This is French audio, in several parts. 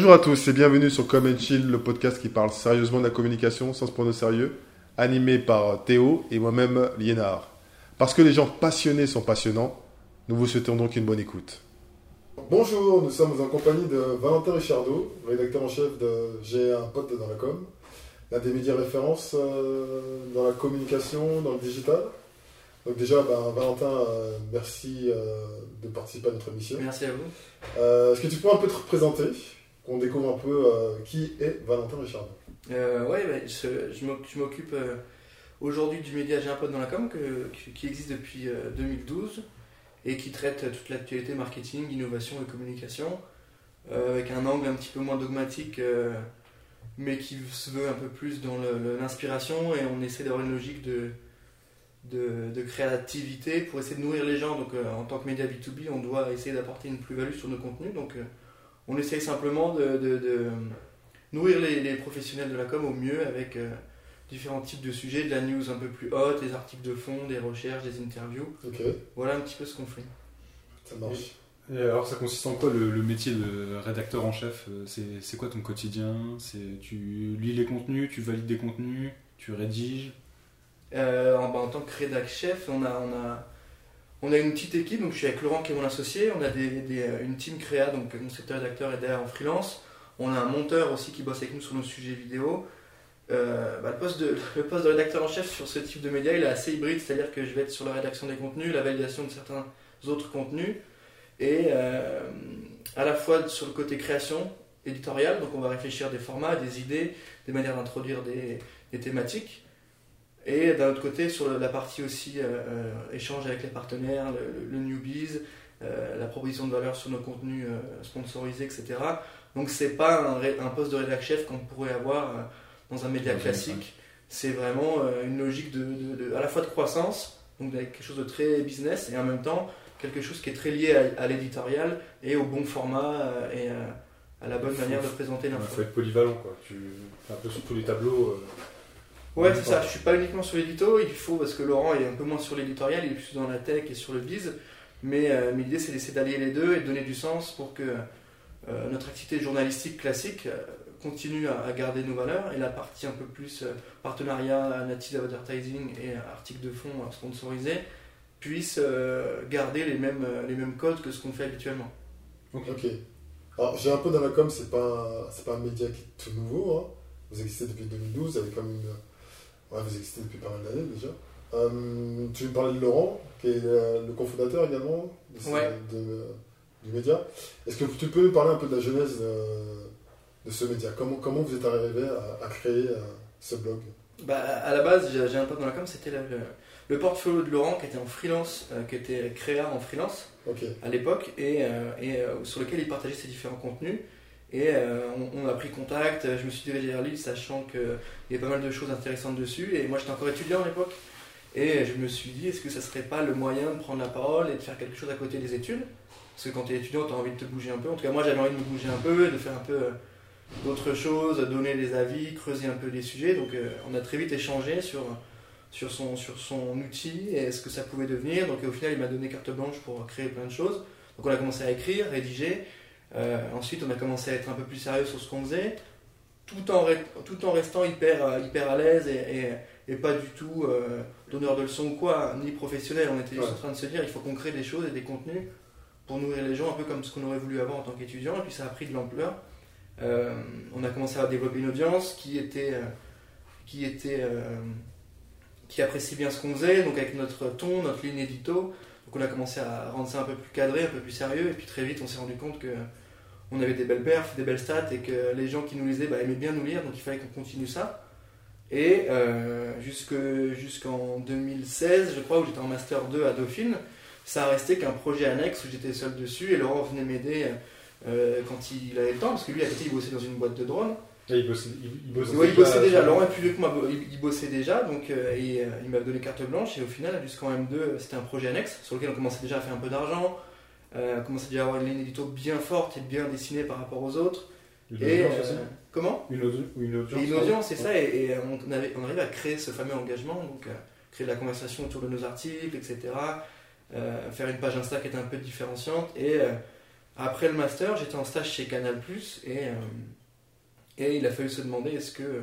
Bonjour à tous et bienvenue sur Come and Chill, le podcast qui parle sérieusement de la communication sans se prendre au sérieux, animé par Théo et moi-même Liénard. Parce que les gens passionnés sont passionnants, nous vous souhaitons donc une bonne écoute. Bonjour, nous sommes en compagnie de Valentin Richardot, rédacteur en chef de J'ai un pote dans la com, l'un des médias références euh, dans la communication, dans le digital. Donc déjà, ben, Valentin, euh, merci euh, de participer à notre émission. Merci à vous. Euh, Est-ce que tu peux un peu te représenter? Qu'on découvre un peu euh, qui est Valentin Richardot Euh, ouais, ouais, je, je m'oc- je m'occupe euh, aujourd'hui du média J'ai un pote dans la com qui, existe depuis euh, 2012 et qui traite toute l'actualité marketing, innovation et communication euh, avec un angle un petit peu moins dogmatique euh, mais qui se veut un peu plus dans l'inspiration et on essaie d'avoir une logique de, créativité pour essayer de nourrir les gens. Donc euh, en tant que média B2B, on doit essayer d'apporter une plus-value sur nos contenus. Donc euh, on essaye simplement de, de- de nourrir les, les professionnels de la com au mieux avec euh, différents types de sujets, de la news un peu plus haute, des articles de fond, des recherches, des interviews. Ok, Voilà un petit peu ce qu'on fait. ça marche. Et alors ça consiste en quoi le, le métier de rédacteur en chef euh, C'est quoi ton quotidien? Tu lis les contenus, tu valides des contenus, tu rédiges? Euh, en, bah, en tant que rédac chef, on a, on, a, on a une petite équipe, donc je suis avec Laurent qui est mon associé, on a euh, une team créa, donc concepteur rédacteur et derrière en freelance. On a un monteur aussi qui bosse avec nous sur nos sujets vidéo. Euh, bah, le, poste de, poste de rédacteur en chef sur ce type de média il est assez hybride, c'est-à-dire que je vais être sur la rédaction des contenus, la validation de certains autres contenus, et euh, à la fois sur le côté création éditoriale, donc on va réfléchir des formats, des idées, des manières d'introduire des thématiques. Et d'un autre côté, sur la partie aussi euh, euh, échange avec les partenaires, le, le newbies, euh, la proposition de valeur sur nos contenus euh, sponsorisés, etc. Donc c'est pas un, ré- un poste de rédac chef qu'on pourrait avoir dans un média classique. C'est vraiment une logique de, de- de- à la fois de croissance, donc avec quelque chose de très business, et en même temps quelque chose qui est très lié à, à l'éditorial et au bon format et à la bonne Faut- manière de présenter Il l'info. faut être polyvalent quoi. Tu un peu sur tous les tableaux. Ouais, c'est ça. Je suis pas uniquement sur l'édito. Il faut, parce que Laurent est un peu moins sur l'éditorial, il est plus dans la tech et sur le biz. Mais, euh, mais l'idée, c'est d'essayer d'allier les deux et de donner du sens pour que euh, notre activité journalistique classique euh, continue à, à garder nos valeurs et la partie un peu plus euh, partenariat, native advertising et articles de fond sponsorisés puisse euh, garder les mêmes, les mêmes codes que ce qu'on fait habituellement. Ok. Alors, j'ai un peu dans la com, c'est pas, c'est pas un média qui est tout nouveau. hein. Vous existez depuis 2012, avec comme une... Ouais, vous existez depuis pas mal d'années déjà. Euh, tu me parlais de Laurent, qui est euh, le cofondateur également de ce- Ouais. de- du média. Est-ce que tu peux nous parler un peu de la genèse de, de ce média? Comment, comment vous êtes arrivé à, à créer euh, ce blog? Bah, à la base, j'ai un pote dans la com, c'était le, le- portfolio de Laurent qui était en freelance, euh, qui était créa en freelance. À l'époque et, euh, et euh, sur lequel il partageait ses différents contenus. Et euh, on, a pris contact, je me suis dirigé vers lui sachant qu'il y avait pas mal de choses intéressantes dessus. Et moi j'étais encore étudiant à l'époque. Et je me suis dit, est-ce que ça serait pas le moyen de prendre la parole et de faire quelque chose à côté des études? Parce que quand tu es étudiant, tu as envie de te bouger un peu. En tout cas, moi j'avais envie de me bouger un peu, de faire un peu euh, d'autres choses, donner des avis, creuser un peu des sujets. Donc euh, on a très vite échangé sur, sur, son, sur son outil et ce que ça pouvait devenir. Donc au final, il m'a donné carte blanche pour créer plein de choses. Donc on a commencé à écrire, rédiger. Euh, ensuite, on a commencé à être un peu plus sérieux sur ce qu'on faisait, tout en, tout en restant hyper, euh, hyper à l'aise et, et- et pas du tout euh, donneur de leçons ou quoi, ni professionnel. On était juste Ouais. en train de se dire, il faut qu'on crée des choses et des contenus pour nourrir les gens, un peu comme ce qu'on aurait voulu avoir en tant qu'étudiant. Et puis ça a pris de l'ampleur. Euh, on a commencé à développer une audience qui était, euh, qui était, euh, qui apprécie bien ce qu'on faisait, donc avec notre ton, notre ligne édito. Donc on a commencé à rendre ça un peu plus cadré, un peu plus sérieux, et puis très vite on s'est rendu compte que on avait des belles perfs, des belles stats, et que les gens qui nous lisaient bah, aimaient bien nous lire, donc il fallait qu'on continue ça. Et euh, jusque- jusqu'en 2016, je crois, où j'étais en Master 2 à Dauphine, ça a resté qu'un projet annexe où j'étais seul dessus, et Laurent venait m'aider euh, quand il avait le temps, parce que lui à côté il bossait dans une boîte de drone. là, il bossait, il, il bossait Ouais, il bossait déjà. Laurent est plus vieux que moi, il, il bossait déjà, donc euh, et, euh, il m'a donné carte blanche. Et au final, jusqu'en M2, euh, c'était un projet annexe sur lequel on commençait déjà à faire un peu d'argent, euh, déjà à avoir une ligne édito bien forte et bien dessinée par rapport aux autres. Une Et audience euh, comment? Une, audi- une audience Et une audience, c'est ça. Et, et on, on arrive à créer ce fameux engagement, donc euh, créer de la conversation autour de nos articles, etc. euh, faire une page Insta qui était un peu différenciante et euh, après le master, j'étais en stage chez Canal et, euh, et il a fallu se demander est-ce que euh,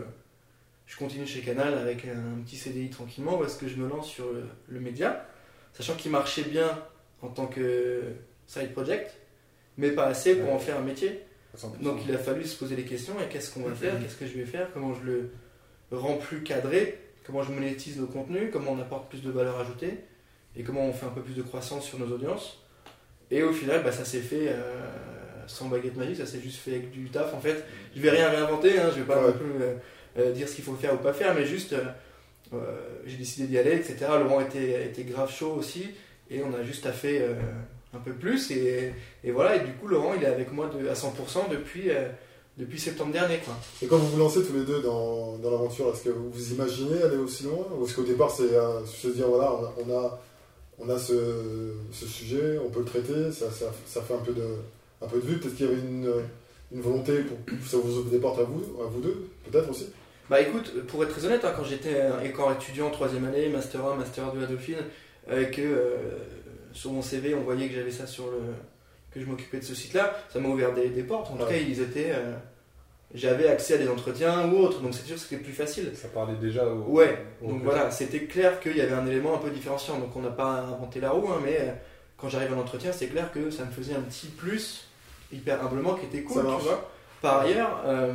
je continue chez Canal avec un petit CDI tranquillement ou est-ce que je me lance sur le, le média, sachant qu'il marchait bien en tant que side project, mais pas assez pour Ouais. en faire un métier. à 100%. Donc il a fallu se poser les questions et qu'est-ce qu'on va Mhm. faire, qu'est-ce que je vais faire, comment je le rends plus cadré, comment je monétise le contenu, comment on apporte plus de valeur ajoutée et comment on fait un peu plus de croissance sur nos audiences. Et au final, bah, ça s'est fait euh, sans baguette magique, ça s'est juste fait avec du taf. En fait, je vais rien réinventer, hein, je vais pas Ouais. non plus euh, euh, dire ce qu'il faut faire ou pas faire, mais juste euh, j'ai décidé d'y aller, etc. Laurent était, était grave chaud aussi et on a juste taffé euh, un peu plus et, et voilà. Et du coup, Laurent, il est avec moi de, à 100% depuis, euh, depuis septembre dernier. Quoi. Et quand vous vous lancez tous les deux dans, dans l'aventure, est-ce que vous vous imaginez aller aussi loin? Ou est-ce qu'au départ, c'est euh, se dire, voilà, on a, on a, ce, ce sujet, on peut le traiter, ça, ça, ça fait un peu de, un peu de vue Peut-être qu'il y avait une, une volonté pour que ça vous ouvre des portes à vous, à vous deux, peut-être aussi Bah écoute, pour être très honnête, hein, quand j'étais euh, encore étudiant, troisième année, Master 1, Master 2 à Dauphine, euh, que sur mon CV on voyait que j'avais ça sur le. que je m'occupais de ce site-là, ça m'a ouvert des, des portes. En tout Ouais. cas, ils étaient. euh, j'avais accès à des entretiens ou autres, donc c'est sûr que c'était plus facile. Ça parlait déjà au. Ouais, au donc voilà, c'était clair qu'il y avait un élément un peu différenciant. Donc on n'a pas inventé la roue, hein, mais euh, quand j'arrive à l'entretien, c'est clair que ça me faisait un petit plus, hyper humblement, qui était cool, tu vois. Par ailleurs, euh,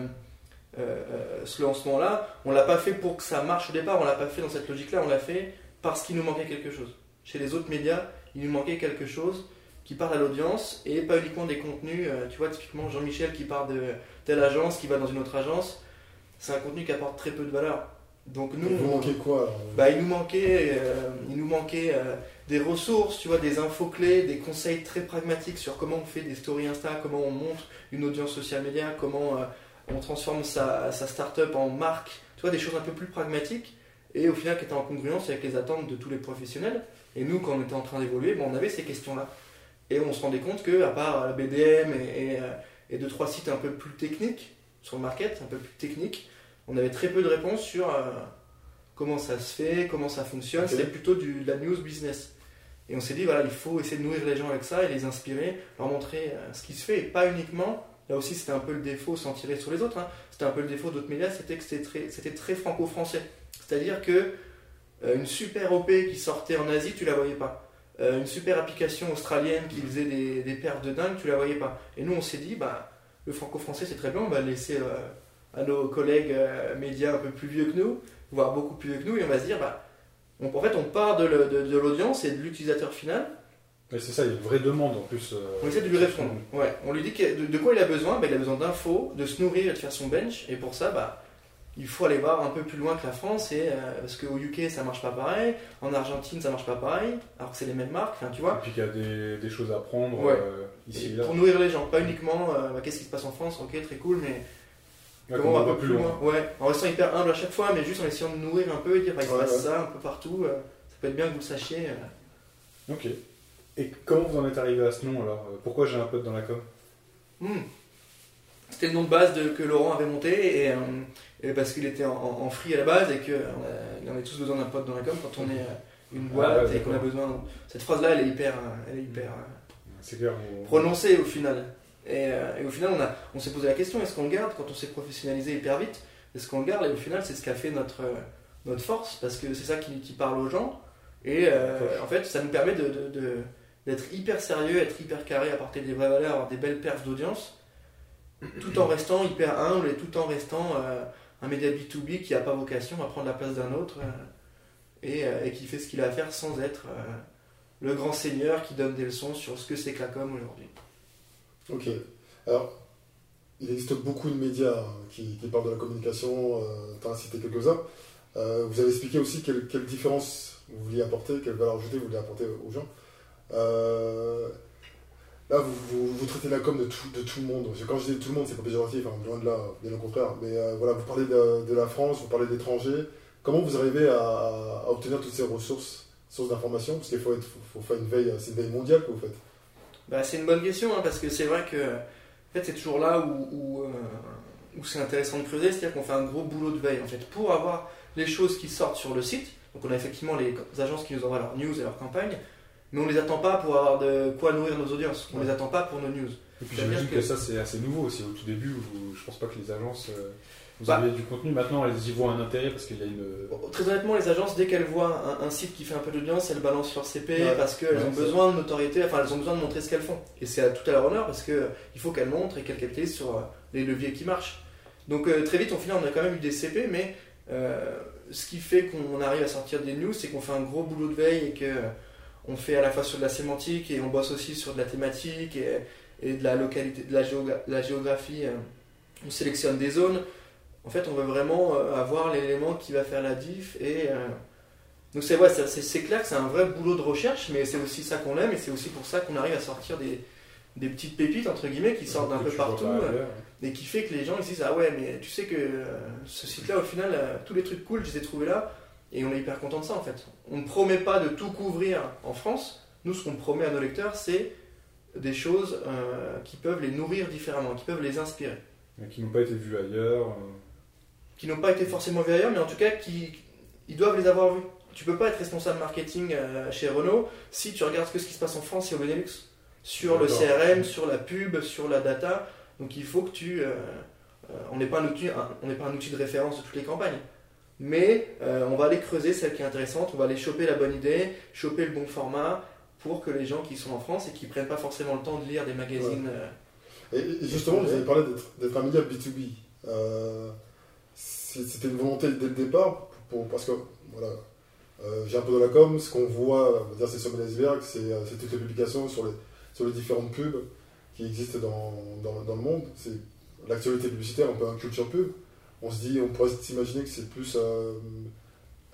ce lancement-là, on l'a pas fait pour que ça marche au départ, on l'a pas fait dans cette logique-là, on l'a fait parce qu'il nous manquait quelque chose. Chez les autres médias, il nous manquait quelque chose qui parle à l'audience et pas uniquement des contenus. euh, tu vois, typiquement Jean-Michel qui part de telle agence, qui va dans une autre agence, c'est un contenu qui apporte très peu de valeur. Donc nous, Il vous on- manquez quoi alors bah, il nous manquait, euh, il nous manquait euh, des ressources, tu vois, des infos clés, des conseils très pragmatiques sur comment on fait des stories Insta, comment on monte une audience social média, comment euh, on transforme sa, sa start-up en marque, tu vois, des choses un peu plus pragmatiques et au final qui étaient en congruence avec les attentes de tous les professionnels. Et nous, quand on était en train d'évoluer, bon, on avait ces questions-là. Et on se rendait compte que, à part la BDM et, et, euh, et deux, trois sites un peu plus techniques sur le market, un peu plus techniques, on avait très peu de réponses sur euh, comment ça se fait, comment ça fonctionne. C'était plutôt du, de la news business. Et on s'est dit, voilà, il faut essayer de nourrir les gens avec ça et les inspirer, leur montrer euh, ce qui se fait, et pas uniquement. Là aussi, c'était un peu le défaut, sans tirer sur les autres, hein, c'était un peu le défaut d'autres médias, c'était que c'était très, c'était très franco-français. C'est-à-dire que euh, une super OP qui sortait en Asie, tu la voyais pas. Euh, une super application australienne qui faisait des, des perfs de dingue, tu la voyais pas. Et nous, on s'est dit, bah, le franco-français, c'est très bien, on va le laisser euh, à nos collègues médias un peu plus vieux que nous, voire beaucoup plus vieux que nous, et on va se dire, bah, on- en fait, on part de, le- de- de l'audience et de l'utilisateur final, Mais c'est ça, il y a une vraie demande en plus. on essaie de lui répondre. Ouais, on lui dit que- de, de quoi il a besoin, bah, il a besoin d'infos, de se nourrir et de faire son bench, et pour ça, bah, il faut aller voir un peu plus loin que la France, et, euh, parce qu'au UK ça marche pas pareil, en Argentine ça marche pas pareil, alors que c'est les mêmes marques, enfin, tu vois. Et puis qu'il y a des, des choses à apprendre Ouais. euh, ici et là. pour nourrir les gens, pas uniquement euh, bah, qu'est-ce qui se passe en France, ok très cool, mais comment on va un peu plus loin. Ouais, en restant hyper humble à chaque fois, mais juste en essayant de nourrir un peu et dire bah, il se Ouais, passe ouais. ça un peu partout, euh, ça peut être bien que vous le sachiez. euh. Ok. Et comment vous en êtes arrivé à ce nom alors? Pourquoi j'ai un pote dans la com? Hmm. C'était le nom de base de- que Laurent avait monté et, euh, et parce qu'il était en, en free à la base et qu'on on a tous besoin d'un pote dans la com quand on est euh, une boîte Ah ouais, et qu'on a besoin. Cette phrase-là, elle est hyper, euh, elle est hyper euh, clair. on- prononcée au final. Et, euh, et au final, on, a, on s'est posé la question est-ce qu'on le garde quand on s'est professionnalisé hyper vite? Est-ce qu'on le garde? Et au final, c'est ce qui a fait notre, euh, notre force parce que c'est ça qui, qui parle aux gens. Et euh, en fait, ça nous permet de, de- de- d'être hyper sérieux, être hyper carré, apporter des vraies valeurs, avoir des belles perfs d'audience, tout en restant hyper humble et tout en restant euh, un média B2B qui n'a pas vocation à prendre la place d'un autre euh, et, euh, et qui fait ce qu'il a à faire sans être euh, le grand seigneur qui donne des leçons sur ce que c'est que la com aujourd'hui. Ok. Alors, il existe beaucoup de médias hein, qui, parlent de la communication, euh, tu as cité quelques-uns. Vous avez expliqué aussi quelle, différence vous vouliez apporter, quelle valeur ajoutée vous vouliez apporter aux gens. Là, vous, vous, traitez la com de tout, de tout le monde. Quand je dis tout le monde, c'est pas péjoratif, hein, loin de là, bien au contraire. Mais euh, voilà, vous parlez de, la France, vous parlez d'étrangers. Comment vous arrivez à, obtenir toutes ces ressources, sources d'informations? Parce qu'il faut, faire une veille, c'est une veille mondiale que vous faites. Bah, c'est une bonne question, hein, parce que c'est vrai que en fait, c'est toujours là où, où, euh, où c'est intéressant de creuser, c'est-à-dire qu'on fait un gros boulot de veille. En fait, pour avoir les choses qui sortent sur le site, donc on a effectivement les agences qui nous envoient leurs news et leurs campagnes, mais on les attend pas pour avoir de quoi nourrir nos audiences, on Ouais. les attend pas pour nos news. Et puis j'imagine que... que- ça c'est assez nouveau aussi. Au tout début, où je pense pas que les agences. euh, vous Bah. avez du contenu maintenant, elles y voient un intérêt parce qu'il y a une. Bon, Très honnêtement, les agences, dès qu'elles voient un, un site qui fait un peu d'audience, elles balancent leur CP Ouais. parce qu'elles Ouais, ont besoin de notoriété, enfin elles ont besoin de montrer ce qu'elles font. Et c'est à tout à leur honneur parce qu'il faut qu'elles montrent et qu'elles capitalisent sur euh, les leviers qui marchent. Donc euh, très vite, au final, on a quand même eu des CP, mais euh, ce qui fait qu'on arrive à sortir des news, c'est qu'on fait un gros boulot de veille et que on fait à la fois sur de la sémantique et on bosse aussi sur de la thématique et, et de la localité, de la, géogra- la géographie. euh, on sélectionne des zones. En fait, on veut vraiment euh, avoir l'élément qui va faire la diff et euh, donc c'est ouais, clair que c'est un vrai boulot de recherche, mais c'est aussi ça qu'on aime et c'est aussi pour ça qu'on arrive à sortir des, des petites pépites entre guillemets qui sortent d'un peu partout euh, et qui fait que les gens ils se disent ah ouais mais tu sais que euh, ce site-là au final tous les trucs cool je les ai trouvés là et on est hyper content de ça en fait. On ne promet pas de tout couvrir en France. Nous ce qu'on promet à nos lecteurs c'est des choses euh, qui peuvent les nourrir différemment, qui peuvent les inspirer Mais qui n'ont pas été vus ailleurs. euh. qui n'ont pas été forcément vus ailleurs, mais en tout cas qui ils doivent les avoir vus. Tu peux pas être responsable marketing euh, chez Renault si tu regardes que ce qui se passe en France et au Benelux sur le. CRM, sur la pub, sur la data. Donc il faut que tu on n'est pas un outil un- on n'est pas un outil de référence de toutes les campagnes. Mais euh, on va aller creuser celle qui est intéressante, on va aller choper la bonne idée, choper le bon format pour que les gens qui sont en France et qui prennent pas forcément le temps de lire des magazines euh, Et, et justement, vous avez parlé d'être- média B2B. Euh, C'était une volonté dès le départ, pour, parce que voilà, euh, j'ai un peu de la com, ce qu'on voit, on va dire, c'est sur l'iceberg, c'est c'est toutes les publications sur les, sur les différentes pubs qui existent dans, dans, dans le monde. C'est l'actualité publicitaire, un peu un culture pub. On se dit, on pourrait s'imaginer que c'est plus euh,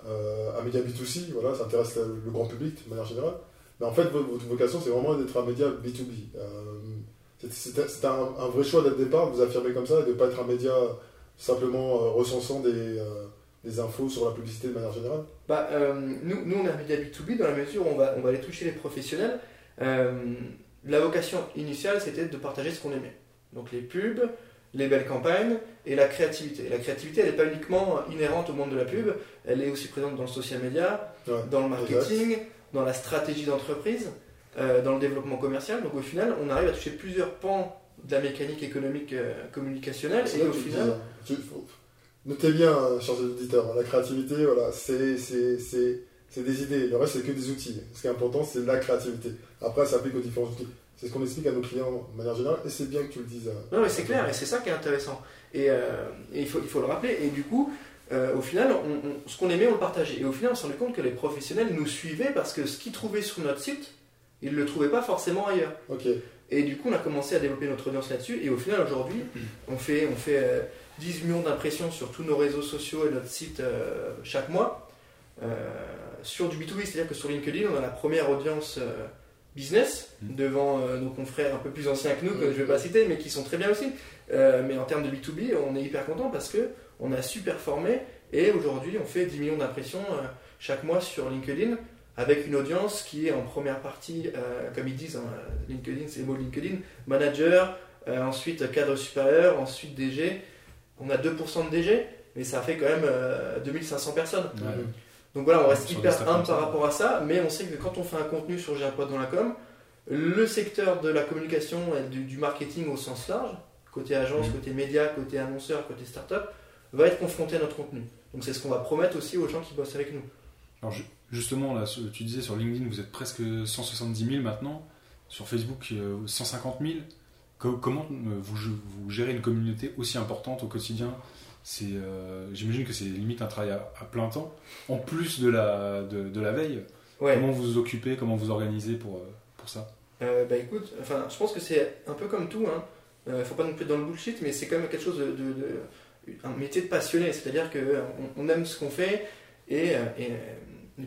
euh, un média B2C, voilà, ça intéresse le, grand public de manière générale. Mais en fait, votre, vocation, c'est vraiment d'être un média B2B. Euh, c'est- un, vrai choix dès le départ, vous affirmez comme ça, et de ne pas être un média simplement euh, recensant des, infos sur la publicité de manière générale. Bah, nous, nous, on est un média B2B dans la mesure où on va, on va aller toucher les professionnels. La vocation initiale, c'était de partager ce qu'on aimait. Donc les pubs, les belles campagnes et la créativité. Et la créativité, elle n'est pas uniquement inhérente au monde de la pub, elle est aussi présente dans le social media, Ouais. dans le marketing, dans la stratégie d'entreprise, euh, dans le développement commercial. Donc au final, on arrive à toucher plusieurs pans de la mécanique économique euh, communicationnelle. Et au final, hein. Tu- faut- Notez bien, euh, chers auditeurs, la créativité, voilà, c'est des idées. Le reste, c'est que des outils. Ce qui est important, c'est la créativité. Après, ça s'applique aux différents outils. C'est ce qu'on explique à nos clients de manière générale, et c'est bien que tu le dises. euh, Non, mais c'est clair, et c'est ça qui est intéressant. Et, euh, et il, faut, il faut le rappeler. Et du coup, euh, au final, on- on- ce qu'on aimait, on le partageait. Et au final, on s'est rendu compte que les professionnels nous suivaient parce que ce qu'ils trouvaient sur notre site, ils ne le trouvaient pas forcément ailleurs. Ok. Et du coup, on a commencé à développer notre audience là-dessus. Et au final, aujourd'hui, on fait, on fait euh, 10 millions d'impressions sur tous nos réseaux sociaux et notre site chaque mois. Sur du B2B, c'est-à-dire que sur LinkedIn, on a la première audience business Mm. devant euh, nos confrères un peu plus anciens que nous, que Mm. je ne vais pas citer, mais qui sont très bien aussi. Euh, mais en termes de B2B, on est hyper content parce que on a su performer et aujourd'hui, on fait 10 millions d'impressions euh, chaque mois sur LinkedIn avec une audience qui est en première partie, comme ils disent, hein, LinkedIn, c'est le mot LinkedIn, manager, ensuite cadre supérieur, ensuite DG. On a 2% de DG, mais ça fait quand même euh, 2500 personnes. Ouais. Donc voilà, on reste hyper humble par rapport à ça, mais on sait que quand on fait un contenu sur J'ai un dans la com, le secteur de la communication et du, du marketing au sens large, côté agence, Mhm. côté média, côté annonceur, côté startup, va être confronté à notre contenu. Donc c'est ce qu'on va promettre aussi aux gens qui bossent avec nous. Alors ju- justement, là, tu disais sur LinkedIn, vous êtes presque 170 000 maintenant. Sur Facebook, euh, 150 000. Co- comment euh, vous gérez une communauté aussi importante au quotidien C'est, euh, J'imagine que c'est limite un travail à, à plein temps. En plus de la, de, de la veille, Ouais. comment vous vous occupez, comment vous organisez pour, euh, pour ça? Euh, bah écoute, enfin, je pense que c'est un peu comme tout. Hein. Euh, faut pas non plus être dans le bullshit, mais c'est quand même quelque chose de, de- de- un métier de passionné. C'est-à-dire que on, on aime ce qu'on fait et, et,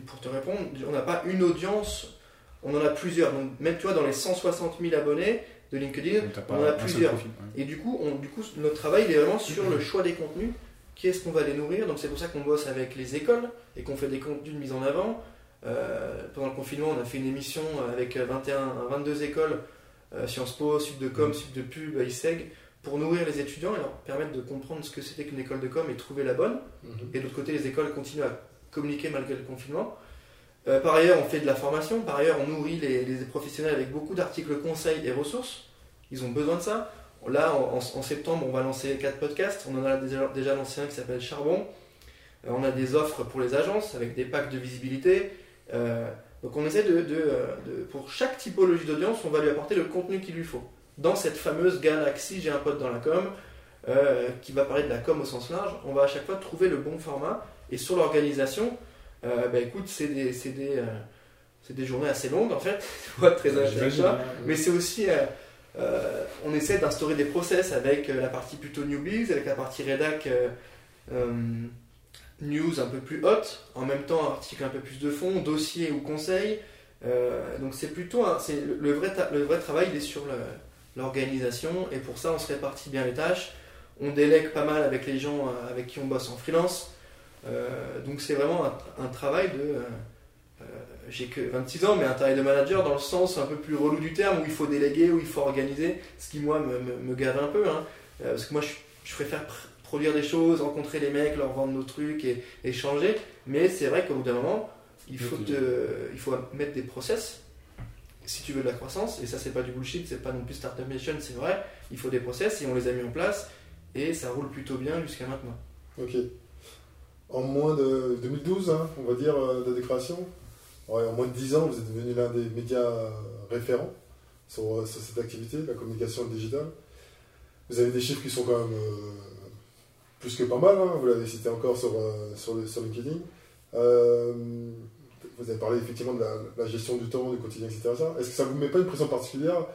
pour te répondre, on n'a pas une audience, on en a plusieurs. Donc même toi, dans les 160 000 abonnés de LinkedIn, on en a plusieurs. profil, ouais. Et du coup, on, du coup, notre travail il est vraiment sur le choix des contenus. Qui est-ce qu'on va les nourrir Donc c'est pour ça qu'on bosse avec les écoles et qu'on fait des contenus de mise en avant. Euh, pendant le confinement, on a fait une émission avec 21, 22 écoles, euh, Sciences Po, Sud de Com, Sud de Pub, ISEG, pour nourrir les étudiants et leur permettre de comprendre ce que c'était qu'une école de com et trouver la bonne. Mhm. Et de l'autre côté, les écoles continuent à communiquer malgré le confinement. Euh, par ailleurs, on fait de la formation. Par ailleurs, on nourrit les, professionnels avec beaucoup d'articles conseils et ressources. ils ont besoin de ça. Là, en, septembre, on va lancer quatre podcasts. On en a déjà, lancé un qui s'appelle Charbon. Euh, on a des offres pour les agences avec des packs de visibilité. Euh, donc on essaie de, de, de- pour chaque typologie d'audience, on va lui apporter le contenu qu'il lui faut. Dans cette fameuse galaxie, j'ai un pote dans la com qui va parler de la com au sens large. On va à chaque fois trouver le bon format. Et sur l'organisation, euh, bah, écoute, c'est des, c'est des, euh, c'est des journées assez longues en fait. Très hein. Mais c'est aussi, euh, euh, on essaie d'instaurer des process avec euh, la partie plutôt newbies, avec la partie rédac news un peu plus haute, en même temps article un peu plus de fond, dossier ou conseil. Donc c'est plutôt, c'est le, le vrai, le vrai travail il est sur l'organisation et pour ça on se répartit bien les tâches. On délègue pas mal avec les gens avec qui on bosse en freelance. Euh, donc c'est vraiment un, travail de euh, euh, j'ai que 26 ans, mais un travail de manager dans le sens un peu plus relou du terme, où il faut déléguer, où il faut organiser, ce qui moi me, gave un peu. hein. Parce que moi je, préfère pr- produire des choses, rencontrer les mecs, leur vendre nos trucs et échanger. Mais c'est vrai qu'au bout d'un moment, il faut, il faut mettre des process si tu veux de la croissance. Et ça, c'est pas du bullshit, c'est pas non plus Startup Nation, c'est vrai. Il faut des process et on les a mis en place et ça roule plutôt bien jusqu'à maintenant. Ok. En moins de 2012, hein, on va dire, euh, de en moins de 10 ans, vous êtes devenu l'un des médias euh, référents sur, euh, sur cette activité, la communication digitale. Vous avez des chiffres qui sont quand même plus que pas mal, hein, vous l'avez cité encore sur, sur, sur LinkedIn. Vous avez parlé effectivement de la, gestion du temps, du quotidien, etc. Est-ce que ça vous met pas une pression particulière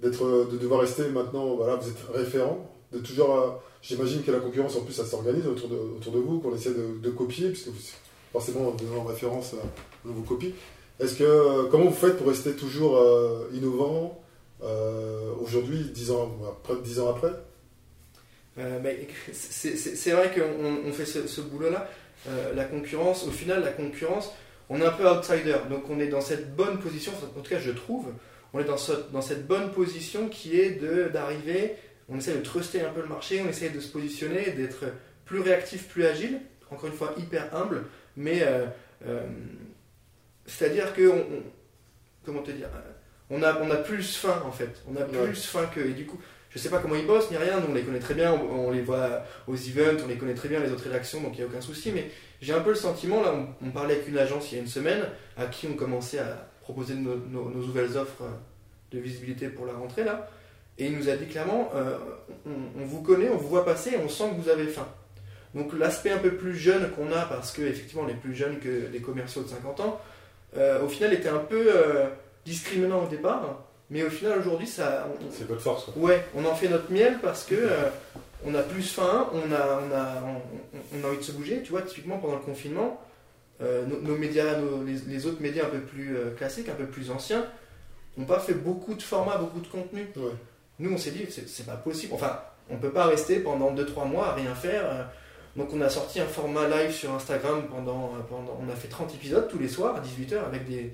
d'être, de devoir rester maintenant, voilà, vous êtes référent, de toujours, j'imagine que la concurrence en plus ça s'organise autour de, autour de vous, qu'on essaie de, copier, puisque vous, forcément en référence, euh, on vous copie. Est-ce que, comment vous faites pour rester toujours euh, innovant euh, aujourd'hui, 10 ans, après, 10 ans après? C'est vrai qu'on on fait ce, boulot-là. Euh, la concurrence, au final, la concurrence, on est un peu outsider. Donc on est dans cette bonne position, en tout cas je trouve, on est dans, dans cette bonne position qui est d'arriver, on essaie de truster un peu le marché, on essaie de se positionner, d'être plus réactif, plus agile, encore une fois hyper humble, mais euh, euh, c'est-à-dire que, on, on- comment te dire, euh, on a, on a plus faim en fait, on a Ouais. plus faim que, et du coup, je sais pas comment ils bossent ni rien, nous on les connaît très bien, on, on les voit aux events, on les connaît très bien les autres rédactions, donc il n'y a aucun souci, mais j'ai un peu le sentiment, là on, parlait avec une agence il y a une semaine, à qui on commençait à proposer nos, nos- nos nouvelles offres de visibilité pour la rentrée là, et il nous a dit clairement, euh, on, on vous connaît, on vous voit passer, on sent que vous avez faim. Donc l'aspect un peu plus jeune qu'on a, parce que effectivement on est plus jeune que les commerciaux de 50 ans, euh, au final était un peu euh, discriminant au départ, mais au final aujourd'hui ça, C'est votre force. Quoi. Ouais, on en fait notre miel parce que on a plus faim, on a, on, a, on, on a envie de se bouger. Tu vois, typiquement pendant le confinement, nos, nos médias, nos- les, les autres médias un peu plus classiques, un peu plus anciens, n'ont pas fait beaucoup de formats, beaucoup de contenu. Ouais. Nous, on s'est dit, c'est pas possible. Enfin, on peut pas rester pendant 2-3 mois à rien faire. euh. Donc, on a sorti un format live sur Instagram pendant, euh, pendant. On a fait 30 épisodes tous les soirs à 18h avec des,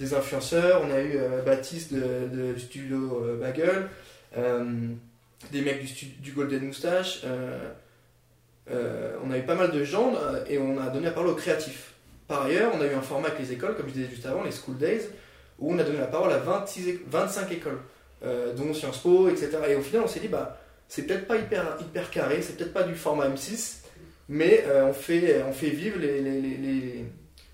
des influenceurs. On a eu euh, Baptiste de, Studio Bagel, des mecs du, du Golden Moustache. on a eu pas mal de gens et on a donné la parole aux créatifs. Par ailleurs, on a eu un format avec les écoles, comme je disais juste avant, les School Days, où on a donné la parole à 26 éc- 25 écoles, euh, dont Sciences Po, etc. Et au final, on s'est dit, bah, c'est peut-être pas hyper, hyper carré, c'est peut-être pas du format M6, mais euh, on, fait, on fait vivre les. les- les- les-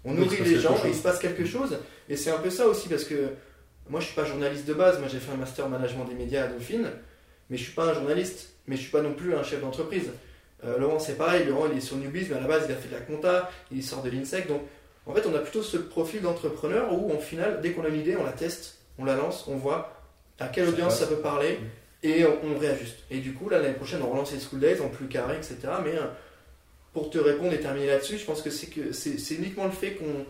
On nourrit les gens et il se passe quelque chose. Et c'est un peu ça aussi, parce que moi, je suis pas journaliste de base, moi j'ai fait un master en management des médias à Dauphine, mais je suis pas un journaliste, mais je suis pas non plus un chef d'entreprise. Euh, Laurent, c'est pareil, Laurent il est sur Newbiz, mais à la base il a fait de la compta, il sort de l'INSEC, donc en fait on a plutôt ce profil d'entrepreneur où au final, dès qu'on a une idée, on la teste, on la lance, on voit à quelle audience ça peut parler, et on, on réajuste. Et du coup, là l'année prochaine, on relance les School Days en plus carré, etc. Mais euh, pour te répondre et terminer là-dessus, je pense que c'est que c'est c'est uniquement le fait qu'on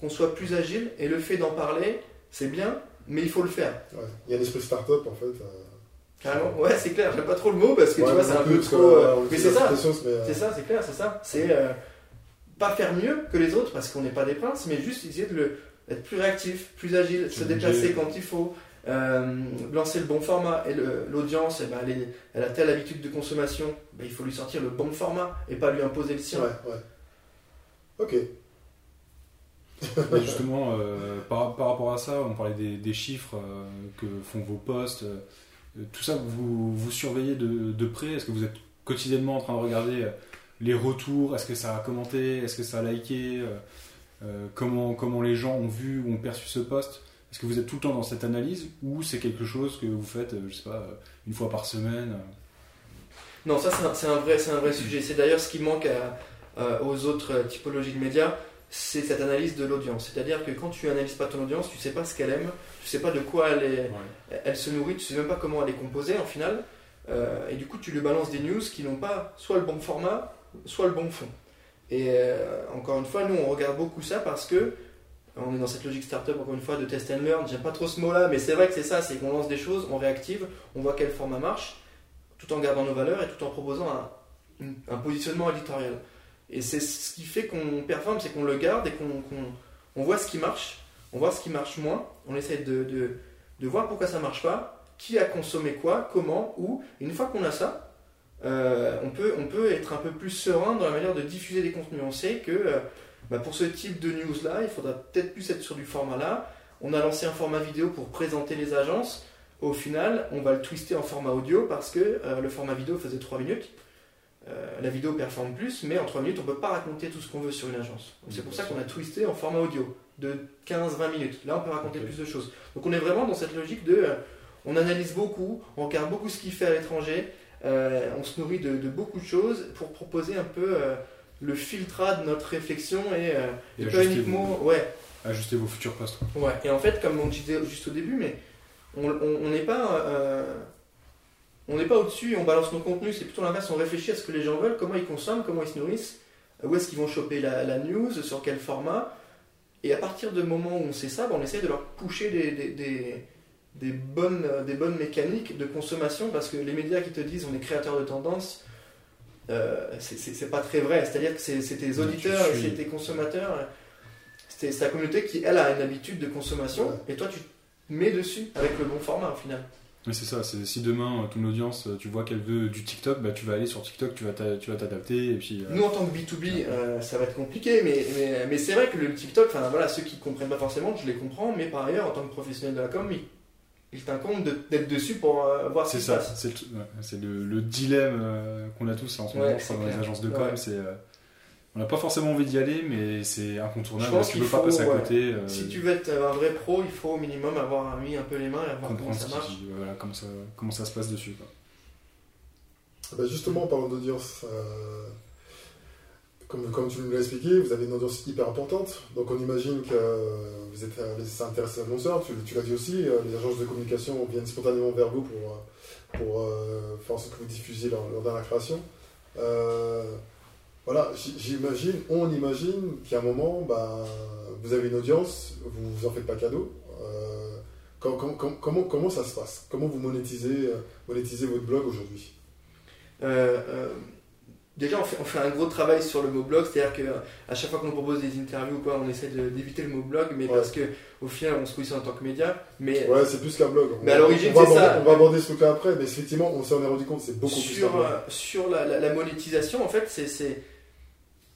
qu'on soit plus agile, et le fait d'en parler, c'est bien, mais il faut le faire. Ouais. Il y a l'esprit start-up en fait. euh. Carrément, ouais, c'est clair, j'aime pas trop le mot parce que Ouais, tu vois, c'est un peu trop. euh, Mais c'est ça, mais, euh, c'est ça, c'est clair, c'est ça. C'est pas faire mieux que les autres parce qu'on n'est pas des princes, mais juste essayer de le- d'être plus réactif, plus agile, se déplacer quand il faut, euh, lancer le bon format. Et l'audience, eh ben, elle, est- elle a telle habitude de consommation, ben, il faut lui sortir le bon format et pas lui imposer le sien. Ouais, ouais. Ok. Justement, euh, par, par rapport à ça, on parlait des, des chiffres euh, que font vos posts. euh, tout ça, vous, vous surveillez de, de près? Est-ce que vous êtes quotidiennement en train de regarder les retours? Est-ce que ça a commenté? Est-ce que ça a liké comment, comment les gens ont vu ou ont perçu ce poste? Est-ce que vous êtes tout le temps dans cette analyse ou c'est quelque chose que vous faites, je sais pas, une fois par semaine Non, ça c'est un, un, vrai, un vrai sujet. C'est d'ailleurs ce qui manque aux autres typologies de médias c'est cette analyse de l'audience. C'est-à-dire que quand tu analyses pas ton audience, tu sais pas ce qu'elle aime, tu sais pas de quoi elle, est, elle se nourrit, tu sais même pas comment elle est composée en final. Euh, et du coup, tu lui balances des news qui n'ont pas soit le bon format, soit le bon fond. Et euh, encore une fois, nous, on regarde beaucoup ça parce que on est dans cette logique startup, encore une fois, de test and learn. J'aime pas trop ce mot-là, mais c'est vrai que c'est ça c'est qu'on lance des choses, on réactive, on voit quel format marche, tout en gardant nos valeurs et tout en proposant un, un positionnement éditorial. Et c'est ce qui fait qu'on performe, c'est qu'on le garde et qu'on voit ce qui marche, on voit ce qui marche moins, on essaie de, de, voir pourquoi ça marche pas, qui a consommé quoi, comment, où. Une fois qu'on a ça, euh, on, peut, on peut être un peu plus serein dans la manière de diffuser des contenus. On sait que euh, bah, pour ce type de news-là, il faudra peut-être plus être sur du format-là. On a lancé un format vidéo pour présenter les agences. Au final, on va le twister en format audio parce que euh, le format vidéo faisait 3 minutes. Euh, la vidéo performe plus, mais en 3 minutes, on ne peut pas raconter tout ce qu'on veut sur une agence. C'est pour ça qu'on a twisté en format audio de 15-20 minutes. Là, on peut raconter plus de choses. Donc on est vraiment dans cette logique de... Euh, on analyse beaucoup, on regarde beaucoup ce qu'il fait à l'étranger, on se nourrit de, beaucoup de choses pour proposer un peu le filtrat de notre réflexion et, pas uniquement... ouais. Ajuster vos futurs postes. Ouais, et en fait, comme on disait juste au début, mais on n'est pas on n'est pas au-dessus, on balance nos contenus, c'est plutôt l'inverse, on réfléchit à ce que les gens veulent, comment ils consomment, comment ils se nourrissent, où est-ce qu'ils vont choper la, news, sur quel format. Et à partir du moment où on sait ça, ben, on essaye de leur pousser des, bonnes, des bonnes mécaniques de consommation, parce que les médias qui te disent on est créateur de tendance, euh, c'est pas très vrai. C'est-à-dire que c'est tes auditeurs et c'est tes consommateurs, c'est ta communauté qui, elle, a une habitude de consommation, et toi tu mets dessus avec le bon format au final. Mais c'est ça, si demain euh, ton audience, euh, tu vois qu'elle veut du TikTok, bah, tu vas aller sur TikTok, tu vas t'adapter et puis. Euh, Nous en tant que B2B, ça va être compliqué, mais, mais, mais c'est vrai que le TikTok, enfin voilà, ceux qui comprennent pas forcément, je les comprends, mais par ailleurs, en tant que professionnel de la com, il t'incombe d'être dessus pour voir ce qui se passe. C'est le, le, dilemme qu'on a tous en ce moment dans les agences de com, c'est on n'a pas forcément envie d'y aller, mais c'est incontournable parce qu'il ne faut pas passer à côté. Euh, si tu veux être un vrai pro, il faut au minimum avoir mis un peu les mains et avoir comment ça marche. voilà, comment, ça, comment ça se passe dessus. Ah bah justement, en parlant d'audience, euh, comme, comme, tu nous l'as expliqué, vous avez une audience hyper importante. Donc on imagine que vous êtes euh, intéressé à l'annonceur, tu, l'as dit aussi, les agences de communication viennent spontanément vers vous pour, pour faire en sorte que vous diffusiez leur, dernière création. Voilà, j'imagine, on imagine qu'à un moment, bah, vous avez une audience, vous vous en faites pas cadeau. Euh, comment, comment, ça se passe? Comment vous monétisez, euh, monétisez votre blog aujourd'hui? Euh, Déjà, on fait, on fait, un gros travail sur le mot blog, c'est-à-dire qu'à chaque fois qu'on propose des interviews, quoi, on essaie d'éviter le mot blog, mais parce parce qu'au final, on se positionne en tant que média. Mais, ouais, c'est plus qu'un blog. Mais à l'origine, c'est ça. On va aborder ce truc-là après, mais effectivement, on s'en est rendu compte, c'est beaucoup sur, plus. Sur la, la, monétisation, en fait, c'est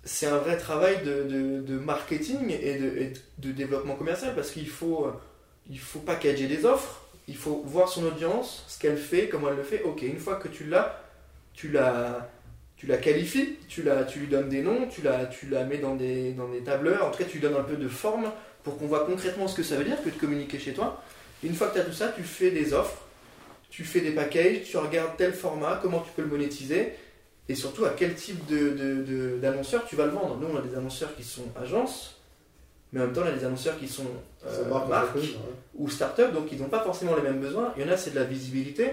c'est un vrai travail de, de, marketing et de, de, développement commercial parce qu'il faut, il faut packager des offres, il faut voir son audience, ce qu'elle fait, comment elle le fait. Ok, une fois que tu l'as, tu la, tu la qualifies, tu, la, tu lui donnes des noms, tu la, tu la mets dans des, dans des tableurs, en tout cas tu lui donnes un peu de forme pour qu'on voit concrètement ce que ça veut dire que de communiquer chez toi. une fois que tu as tout ça, tu fais des offres, tu fais des packages, tu regardes tel format, comment tu peux le monétiser et surtout à quel type d'annonceur de, tu vas le vendre. Nous, on a des annonceurs qui sont agences, mais en même temps, on a des annonceurs qui sont euh, marques ou start-up, donc ils n'ont pas forcément les mêmes besoins. Il y en a, c'est de la visibilité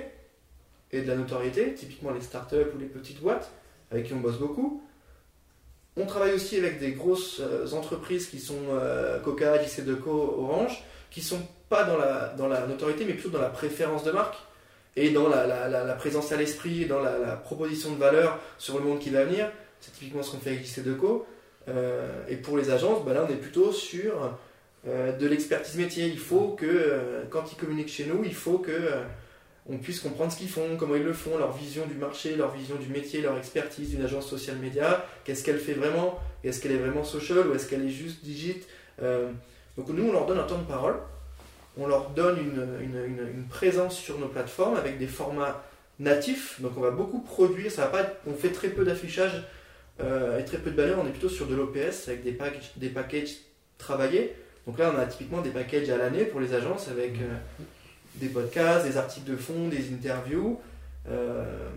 et de la notoriété, typiquement les start-up ou les petites boîtes avec qui on bosse beaucoup. On travaille aussi avec des grosses euh, entreprises qui sont euh, Coca, JC2Co, Orange, qui sont pas dans la, dans la notoriété, mais plutôt dans la préférence de marque et dans la, présence à l'esprit, dans la, proposition de valeur sur le monde qui va venir. C'est typiquement ce qu'on fait avec JC2Co. Euh, et pour les agences, ben là on est plutôt sur de l'expertise métier. Il faut que quand ils communiquent chez nous, il faut que on puisse comprendre ce qu'ils font, comment ils le font, leur vision du marché, leur vision du métier, leur expertise d'une agence social média, qu'est-ce qu'elle fait vraiment, est-ce qu'elle est vraiment social ou est-ce qu'elle est juste digit? donc nous on leur donne un temps de parole on leur donne une, une- présence sur nos plateformes avec des formats natifs. Donc on va beaucoup produire, ça va pas on fait très peu d'affichage euh, et très peu de banners, on est plutôt sur de l'OPS avec des, packages- des packages travaillés. Donc là on a typiquement des packages à l'année pour les agences avec euh, des podcasts, des articles de fond, des interviews. Euh,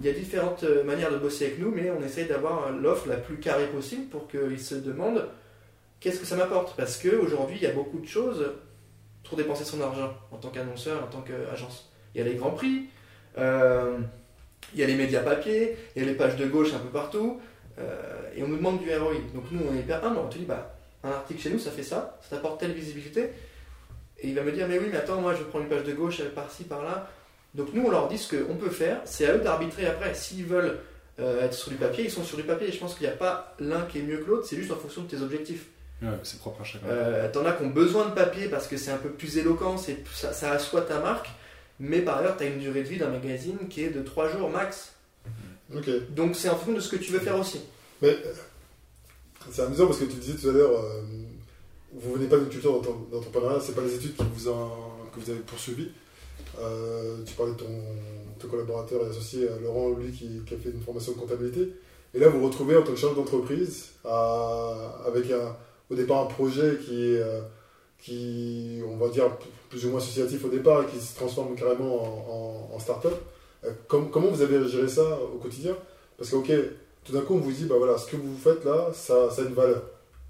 il y a différentes euh, manières de bosser avec nous, mais on essaye d'avoir l'offre la plus carrée possible pour qu'ils se demandent qu'est-ce que ça m'apporte? Parce qu'aujourd'hui, il y a beaucoup de choses pour dépenser son argent en tant qu'annonceur, en tant qu'agence. Il y a les grands prix, euh, il y a les médias papier, il y a les pages de gauche un peu partout, euh, et on nous demande du ROI. Donc nous, on est hyper humble, on te dit, bah, un article chez nous, ça fait ça, ça t'apporte telle visibilité. Et il va me dire, mais oui, mais attends, moi je prends une page de gauche euh, par-ci, par-là. Donc nous, on leur dit ce qu'on peut faire, c'est à eux d'arbitrer après. S'ils veulent euh, être sur du papier, ils sont sur du papier. Et je pense qu'il n'y a pas l'un qui est mieux que l'autre, c'est juste en fonction de tes objectifs. Ouais, c'est propre à chacun. Euh, T'en as qui ont besoin de papier parce que c'est un peu plus éloquent, c'est- ça, ça assoit ta marque. Mais par ailleurs, tu as une durée de vie d'un magazine qui est de 3 jours max. Ok. Donc c'est en fonction de ce que tu veux faire aussi. Mais euh, c'est amusant parce que tu disais tout à l'heure, euh, vous venez pas d'une culture d'entre- d'entrepreneuriat, c'est pas les études que vous avez poursuivi. Euh, tu parlais de ton, collaborateur et associé euh, Laurent, lui qui, a fait une formation de comptabilité. Et là, vous vous retrouvez en tant que chef d'entreprise avec au départ un projet qui est, euh, qui, on va dire, plus ou moins associatif au départ et qui se transforme carrément en, en- start-up. Com- comment vous avez géré ça au quotidien? Parce que, ok, tout d'un coup, on vous dit, bah voilà, ce que vous faites là, ça a une valeur.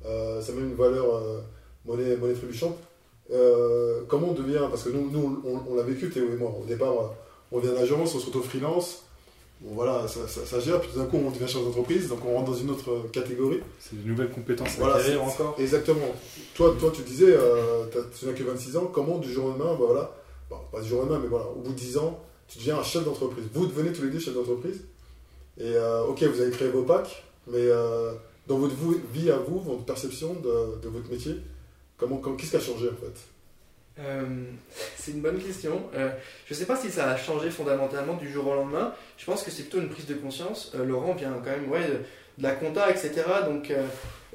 Euh, ça met une valeur euh, monnaie, monnaie trébuchante. Euh, comment on devient, parce que nous, nous on, on l'a vécu, Théo et moi, au départ, euh, on vient d'agence, on se retrouve freelance, bon voilà, ça, ça- ça gère, puis tout d'un coup, on devient chef d'entreprise, donc on rentre dans une autre catégorie. C'est de nouvelles compétences à Voilà, acquérir c'est- encore. Exactement. Toi, toi tu disais, euh, tu n'as que 26 ans, comment du jour au lendemain, bah voilà, bon, pas du jour au lendemain, mais voilà, au bout de 10 ans, tu deviens un chef d'entreprise. Vous devenez tous les deux chefs d'entreprise. Et euh, ok, vous avez créé vos packs, mais euh, dans votre vie à vous, votre perception de, votre métier, comment, qu'est-ce qui a changé en fait? Euh, c'est une bonne question. Euh, je ne sais pas si ça a changé fondamentalement du jour au lendemain. Je pense que c'est plutôt une prise de conscience. Euh, Laurent vient quand même ouais, de, la compta, etc. Donc,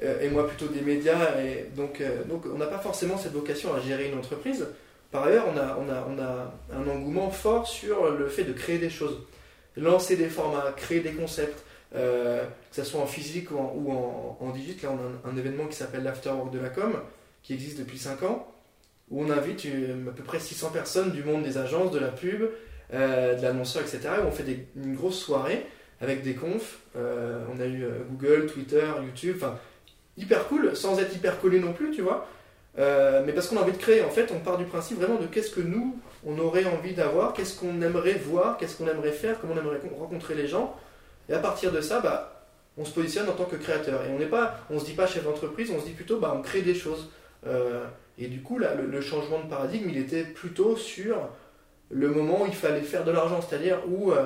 et moi plutôt des médias. Et donc, on n'a pas forcément cette vocation à gérer une entreprise. Par ailleurs, on a un engouement fort sur le fait de créer des choses. Lancer des formats, créer des concepts, euh, que ce soit en physique ou en, ou en, en digital. Là, on a un, événement qui s'appelle l'Afterwork de la com, qui existe depuis 5 ans où on invite à peu près 600 personnes du monde des agences, de la pub, euh, de l'annonceur, etc. Et on fait une grosse soirée avec des confs. Euh, on a eu Google, Twitter, YouTube, enfin hyper cool, sans être hyper collé non plus, tu vois. Mais parce qu'on a envie de créer, en fait, on part du principe vraiment de qu'est-ce que nous, on aurait envie d'avoir, qu'est-ce qu'on aimerait voir, qu'est-ce qu'on aimerait faire, comment on aimerait con- rencontrer les gens. Et à partir de ça, bah, on se positionne en tant que créateur. Et on n'est pas, on se dit pas chef d'entreprise, on se dit plutôt, bah, on crée des choses. Euh, et du coup, là, le, le changement de paradigme, il était plutôt sur le moment où il fallait faire de l'argent, c'est-à-dire où euh,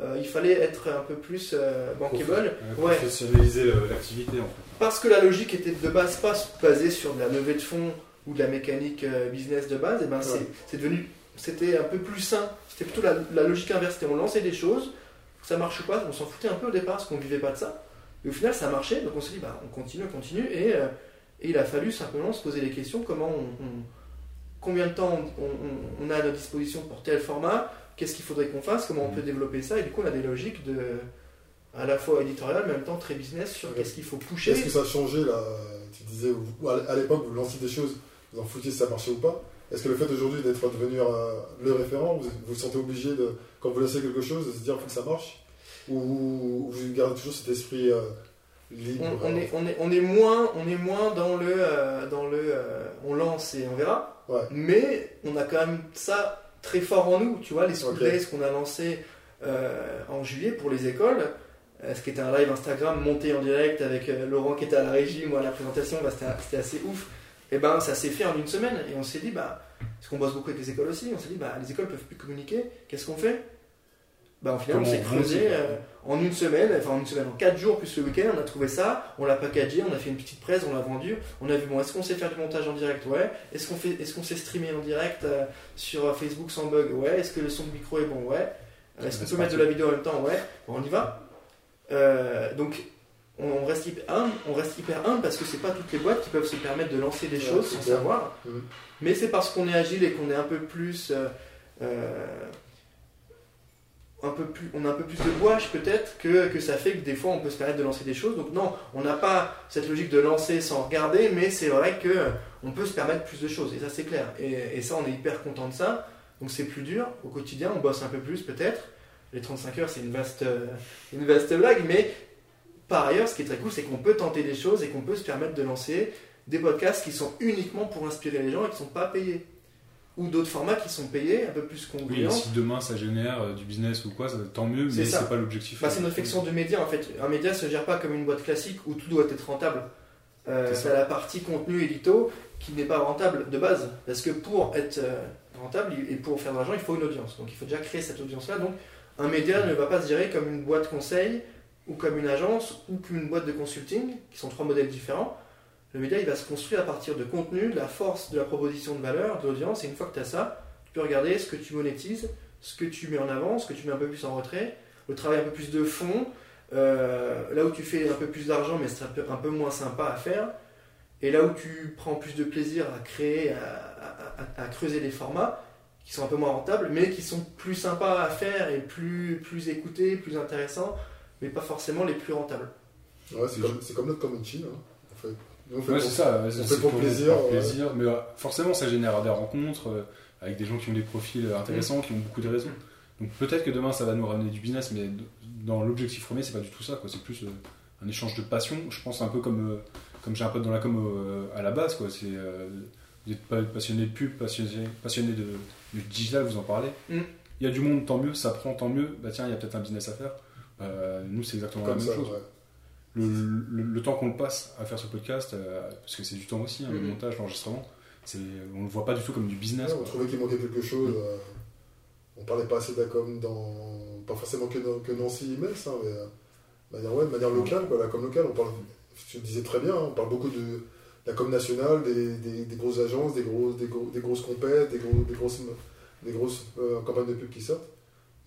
euh, il fallait être un peu plus euh, bankable. Ouais. Professionnaliser l'activité en fait. Parce que la logique était de base pas basée sur de la levée de fonds ou de la mécanique business de base, et ben Ouais. c'est devenu, c'était un peu plus sain. C'était plutôt la, la logique inverse. C'était on lançait des choses, ça marche ou pas, on s'en foutait un peu au départ parce qu'on vivait pas de ça. Et au final, ça marchait, donc on s'est dit, bah, on continue, on continue, et, euh, et il a fallu simplement se poser les questions comment on, on- combien de temps on, on- on a à notre disposition pour tel format, qu'est-ce qu'il faudrait qu'on fasse, comment on peut développer ça, et du coup, on a des logiques de à la fois éditorial, mais en même temps très business sur Ouais. qu'est-ce qu'il faut pousser. Est-ce que ça a changé là Tu disais, à l'époque, vous lanciez des choses, vous en foutiez si ça marchait ou pas. Est-ce que le fait aujourd'hui d'être devenu euh, le référent, vous vous sentez obligé, de, quand vous lancez quelque chose, de se dire il faut que ça marche? Ou vous gardez toujours cet esprit euh, libre? On, on est, on, est, on, est moins, on est moins dans le, euh, dans le euh, on lance et on verra, Ouais. mais on a quand même ça très fort en nous. Tu vois, les School Ok. Days qu'on a lancé en juillet pour les écoles, ce qui était un live Instagram monté en direct avec Laurent qui était à la régie, moi à la présentation, bah, c'était assez ouf. Et ben ça s'est fait en une semaine et on s'est dit, bah, parce qu'on bosse beaucoup avec les écoles aussi, on s'est dit, bah, les écoles peuvent plus communiquer, qu'est-ce qu'on fait? Bah, au final, Comment on s'est creusé euh, en une semaine, enfin en une semaine, en quatre jours plus le week-end, on a trouvé ça, on l'a packagé, on a fait une petite presse, on l'a vendu, on a vu bon, est-ce qu'on sait faire du montage en direct? Ouais. Est-ce qu'on fait, est-ce qu'on sait streamer en direct euh, sur euh, Facebook sans bug? Ouais. Est-ce que le son de micro est bon? Ouais. Euh, Est-ce qu'on peut mettre de la vidéo en même temps? Ouais. Bon, on y va. Donc, on reste hyper humble, on reste hyper humble parce que c'est pas toutes les boîtes qui peuvent se permettre de lancer des Ouais, choses sans savoir. Mhm. Mais c'est parce qu'on est agile et qu'on est un peu plus, euh, euh, un peu plus, on a un peu plus de gouache peut-être que, que ça fait que des fois on peut se permettre de lancer des choses. Donc non, on n'a pas cette logique de lancer sans regarder, mais c'est vrai que on peut se permettre plus de choses et ça c'est clair. Et, et ça on est hyper content de ça. Donc c'est plus dur au quotidien, on bosse un peu plus peut-être. Les 35 heures c'est une vaste, euh, une vaste blague, mais par ailleurs ce qui est très cool c'est qu'on peut tenter des choses et qu'on peut se permettre de lancer des podcasts qui sont uniquement pour inspirer les gens et qui ne sont pas payés. Ou d'autres formats qui sont payés, un peu plus Oui, et concluants. si demain ça génère euh, du business ou quoi, ça, tant mieux, mais c'est pas l'objectif. Bah, c'est une réflexion de média en fait. Un média se gère pas comme une boîte classique où tout doit être rentable. Euh, C'est la partie contenu édito qui n'est pas rentable de base. Parce que pour être euh, rentable et pour faire de l'argent, il faut une audience. Donc il faut déjà créer cette audience-là. Donc un média ne va pas se gérer comme une boîte conseil ou comme une agence ou comme une boîte de consulting, qui sont trois modèles différents. Le média, il va se construire à partir de contenu, de la force de la proposition de valeur, de l'audience. Et une fois que tu as ça, tu peux regarder ce que tu monétises, ce que tu mets en avant, ce que tu mets un peu plus en retrait, le travail un peu plus de fond, euh, là où tu fais un peu plus d'argent, mais c'est un peu, un peu moins sympa à faire, et là où tu prends plus de plaisir à créer, à, à- creuser des formats qui sont un peu moins rentables, mais qui sont plus sympas à faire et plus, plus écoutés, plus intéressants, mais pas forcément les plus rentables. Ouais, c'est comme, c'est comme notre community, hein, en fait. Nous, on fait Ouais, pour- c'est ça. on fait pour plaisir, pour ouais. plaisir, mais euh, forcément, ça génère des rencontres euh, avec des gens qui ont des profils euh, intéressants, qui ont beaucoup de raisons. Donc peut-être que demain ça va nous ramener du business, mais dans l'objectif premier, c'est pas du tout ça. quoi. C'est plus euh, un échange de passion. Je pense un peu comme, euh, comme j'ai un pote dans la com euh, à la base. Quoi. C'est, euh, vous êtes pas passionné de pub, passionné, passionné de, de digital, vous en parlez. Mm. Il y a du monde, tant mieux, ça prend, tant mieux. Bah tiens, il y a peut-être un business à faire. Euh, nous, c'est exactement comme la même ça, chose ouais. le, le- le temps qu'on le passe à faire ce podcast, euh, parce que c'est du temps aussi, hein, le Mhm. montage, l'enregistrement, c'est, on le voit pas du tout comme du business. Ouais, on trouvait qu'il manquait quelque chose. euh, on parlait pas assez d'Acom dans. Pas forcément que, Nancy et Metz, hein, mais euh, de manière, ouais, de manière locale, quoi, la com locale. On parle, tu le disais très bien, hein, on parle beaucoup de la com nationale, des, des- des grosses agences, des, grosses des, gros- des grosses compètes, des, gros- des grosses, des grosses euh, campagnes de pub qui sortent.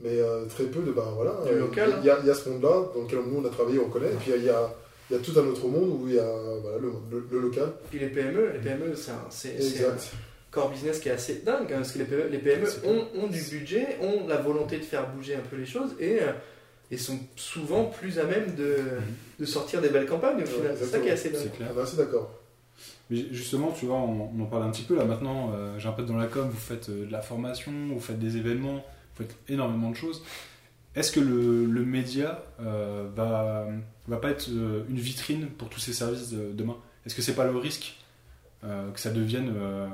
Mais euh, très peu de. Ben, voilà, Du euh, local, Il y, a- il y a ce monde-là dans lequel nous on a travaillé, on connaît. Et puis il y a, il y a tout un autre monde où il y a voilà, le, le- le local. Puis les PME, les PME, c'est un, corps business qui est assez dingue, hein, parce que les PME, les PME ont, ont du budget, ont la volonté de faire bouger un peu les choses et, euh, et sont souvent plus à même de, de sortir des belles campagnes au final. c'est ça qui est assez dingue. C'est clair. Ah ben, c'est d'accord. Mais justement, tu vois, on, on en parle un petit peu là maintenant. euh, j'ai un pote dans la com, vous faites euh, de la formation, vous faites des événements, énormément de choses. Est-ce que le, média euh, va, va pas être euh, une vitrine pour tous ces services de- demain? Est-ce que c'est pas le risque euh, que ça devienne, euh,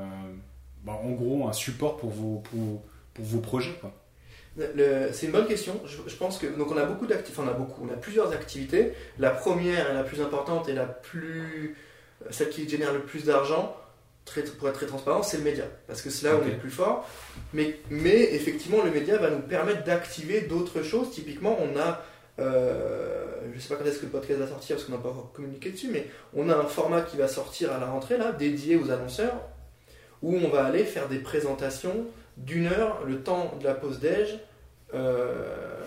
bah, en gros, un support pour vos, pour, pour vos projets C'est une bonne question. Je, pense que donc on a beaucoup d'activités, enfin on a beaucoup, on a plusieurs activités. La première la plus importante et la plus celle qui génère le plus d'argent, très- pour être très transparent, c'est le média, parce que c'est là où on est le plus fort. Mais, mais effectivement, le média va nous permettre d'activer d'autres choses. Typiquement, on a, euh, je sais pas quand est-ce que le podcast va sortir, parce qu'on n'a pas encore communiqué dessus, mais on a un format qui va sortir à la rentrée là, dédié aux annonceurs, où on va aller faire des présentations d'une heure, le temps de la pause déj, euh,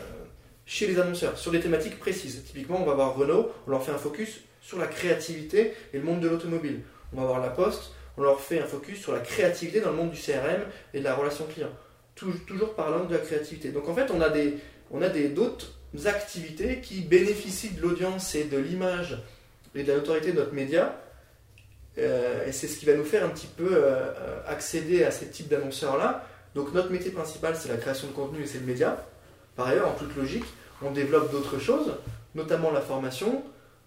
chez les annonceurs, sur des thématiques précises. Typiquement, on va voir Renault, on leur fait un focus sur la créativité et le monde de l'automobile. On va voir La Poste, on leur fait un focus sur la créativité dans le monde du CRM et de la relation client. Tou- toujours parlant de la créativité. Donc en fait, on a des, on a d'autres activités qui bénéficient de l'audience et de l'image et de la notoriété de notre média. Euh, et c'est ce qui va nous faire un petit peu euh, accéder à ces types d'annonceurs-là. Donc notre métier principal, c'est la création de contenu et c'est le média. Par ailleurs, en toute logique, on développe d'autres choses, notamment la formation,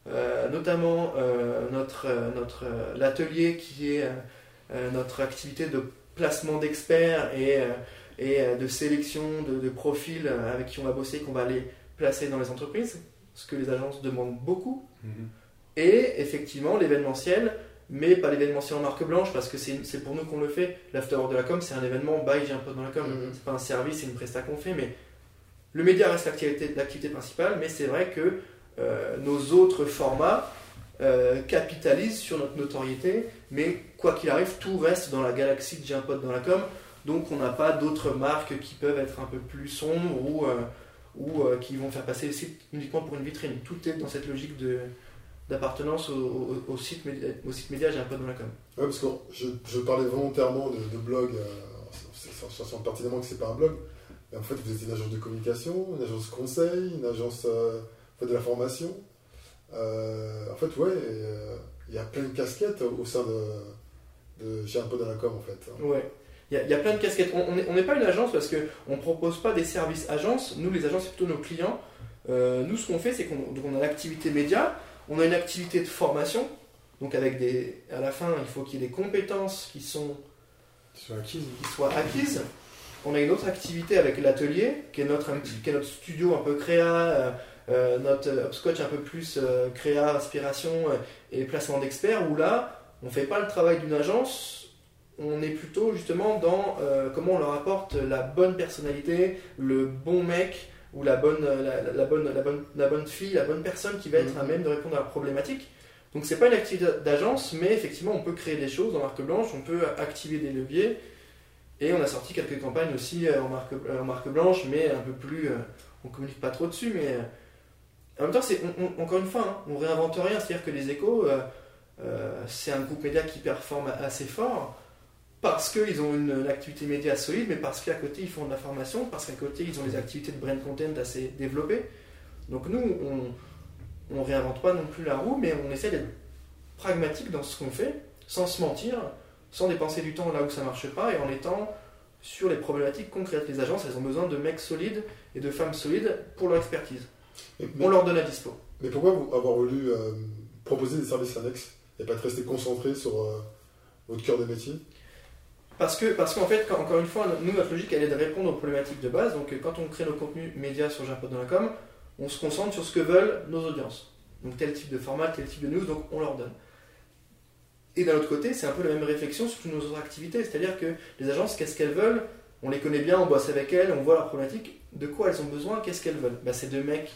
euh, notamment euh, notre, euh, notre, euh, l'atelier qui est notre activité de placement d'experts et, euh, et euh, de sélection de, de profils avec qui on va bosser, qu'on va aller placer dans les entreprises, ce que les agences demandent beaucoup. Et effectivement, l'événementiel, mais pas l'événementiel en marque blanche, parce que c'est c'est pour nous qu'on le fait. L'after Hour de la com, c'est un événement, by j'ai un peu dans la com. Mhm. C'est pas un service, c'est une presta qu'on fait, mais le média reste l'activité l'activité principale, mais c'est vrai que euh, nos autres formats euh, capitalisent sur notre notoriété, mais quoi qu'il arrive, tout reste dans la galaxie de J'ai un pote dans la com, donc on n'a pas d'autres marques qui peuvent être un peu plus sombres ou, euh, ou qui vont faire passer le site uniquement pour une vitrine. Tout est dans cette logique d'appartenance au, site média, au site média J'ai un peu dans la com. Ouais, parce que je, parlais volontairement de, blog, ça semble pertinemment que c'est pas un blog, mais en fait vous êtes une agence de communication, une agence conseil, une agence faites de la formation. Euh, en fait, ouais, euh, il y a plein de casquettes au sein de, de J'ai un peu dans la com en fait. Ouais. Il y, a- il y a plein de casquettes. On n'est pas une agence parce qu'on ne propose pas des services agences. Nous, les agences, c'est plutôt nos clients. Euh, nous, ce qu'on fait, c'est qu'on a l'activité média, on a une activité de formation. Donc, avec des, à la fin, il faut qu'il y ait des compétences qui, sont, qui soient acquises. On a une autre activité avec l'atelier, qui, est notre qui est notre studio un peu créa, euh, notre upscotch un peu plus euh, créa, inspiration euh, et placement d'experts, où là, on ne fait pas le travail d'une agence, on est plutôt justement dans euh, comment on leur apporte la bonne personnalité, le bon mec ou la bonne, la, bonne, la, bonne, la bonne fille, la bonne personne qui va être Mhm. à même de répondre à la problématique. Donc c'est pas une activité d'agence, mais effectivement on peut créer des choses en marque blanche, on peut activer des leviers. Et on a sorti quelques campagnes aussi en marque, en marque blanche, mais un peu plus. on communique pas trop dessus, mais. En même temps, c'est, encore une fois, hein, on réinvente rien. C'est-à-dire que les échos, euh, euh, c'est un groupe média qui performe assez fort parce qu'ils ont une, activité média solide, mais parce qu'à côté ils font de la formation, parce qu'à côté ils ont des activités de brand content assez développées. Donc nous, on, on réinvente pas non plus la roue, mais on essaie d'être pragmatique dans ce qu'on fait, sans se mentir, sans dépenser du temps là où ça marche pas, et en étant sur les problématiques concrètes. Les agences, elles ont besoin de mecs solides et de femmes solides pour leur expertise. Et- On leur donne à dispo. Mais pourquoi vous avoir voulu euh, proposer des services annexes et pas être resté concentré sur euh, votre cœur de métier? Parce que, parce qu'en fait, quand- encore une fois, nous, notre logique, elle est de répondre aux problématiques de base. Donc, quand on crée nos contenus médias sur Japon dans la com, on se concentre sur ce que veulent nos audiences. Donc, tel type de format, tel type de news, donc on leur donne. Et d'un autre côté, c'est un peu la même réflexion sur toutes nos autres activités. C'est-à-dire que les agences, qu'est-ce qu'elles veulent? On les connaît bien, on bosse avec elles, on voit leurs problématiques. De quoi elles ont besoin? Qu'est-ce qu'elles veulent? Bah, C'est de mecs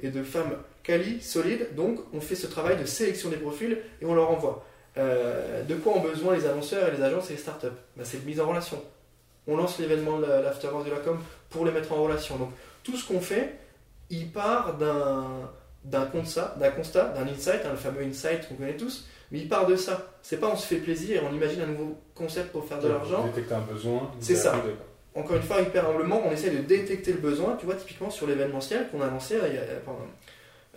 et de femmes quali, solides. Donc, on fait ce travail de sélection des profils et on leur envoie. Euh, de quoi ont besoin les annonceurs et les agences et les startups? Bah, C'est de mise en relation. On lance l'événement de la- l'Afterwork de la com pour les mettre en relation. Donc tout ce qu'on fait, il part d'un d'un constat, d'un constat, d'un insight, hein, le fameux insight qu'on connaît tous, mais il part de ça. C'est pas on se fait plaisir et on imagine un nouveau concept pour faire de l'argent. Détecter un besoin. C'est ça. Encore une fois, hyper humblement, on essaie de détecter le besoin. Tu vois, typiquement sur l'événementiel qu'on a lancé euh, il y a, pardon,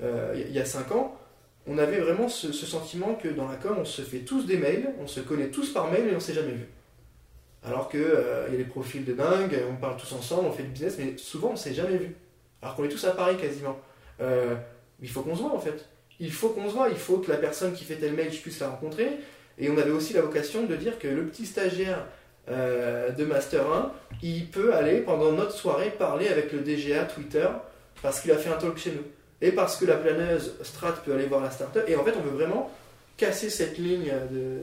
euh, y a 5 ans, on avait vraiment ce, sentiment que dans la com, on se fait tous des mails, on se connaît tous par mail et on s'est jamais vu. Alors que euh, y a des profils de dingue, on parle tous ensemble, on fait du business, mais souvent on s'est jamais vu. Alors qu'on est tous à Paris quasiment. Euh, il faut qu'on se voit en fait. Il faut qu'on se voit, il faut que la personne qui fait tel mail, je puisse la rencontrer. Et on avait aussi la vocation de dire que le petit stagiaire euh, de Master 1, il peut aller pendant notre soirée parler avec le DGA Twitter parce qu'il a fait un talk chez nous. Et parce que la planeuse Strat peut aller voir la startup. Et en fait, on veut vraiment casser cette ligne de,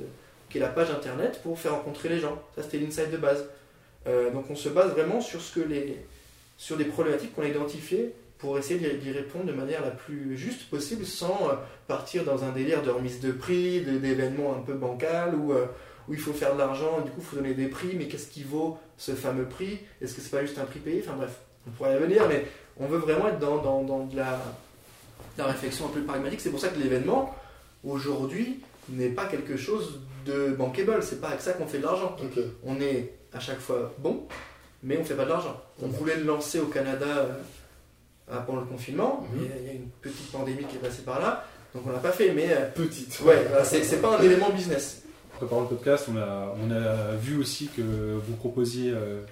qui est la page internet pour faire rencontrer les gens. Ça, c'était l'insight de base. Euh, donc, on se base vraiment sur, ce que les, sur des problématiques qu'on a identifiées pour essayer d'y répondre de manière la plus juste possible sans euh, partir dans un délire de remise de prix, d'événements un peu bancal euh, où il faut faire de l'argent du coup il faut donner des prix, mais qu'est-ce qui vaut ce fameux prix? Est-ce que c'est pas juste un prix payé? Enfin bref, on pourrait y revenir, mais on veut vraiment être dans, dans, dans de, la, de la réflexion un peu pragmatique. C'est pour ça que l'événement, aujourd'hui, n'est pas quelque chose de bankable. C'est pas avec ça qu'on fait de l'argent. On est à chaque fois bon, mais on fait pas de l'argent. On voulait le lancer au Canada euh, pendant le confinement, Mhm. mais il y a une petite pandémie qui est passée par là, donc on l'a pas fait. Mais euh, Petite. ouais, c'est pas un élément business. Préparant le podcast, on a, on a vu aussi que vous proposiez euh,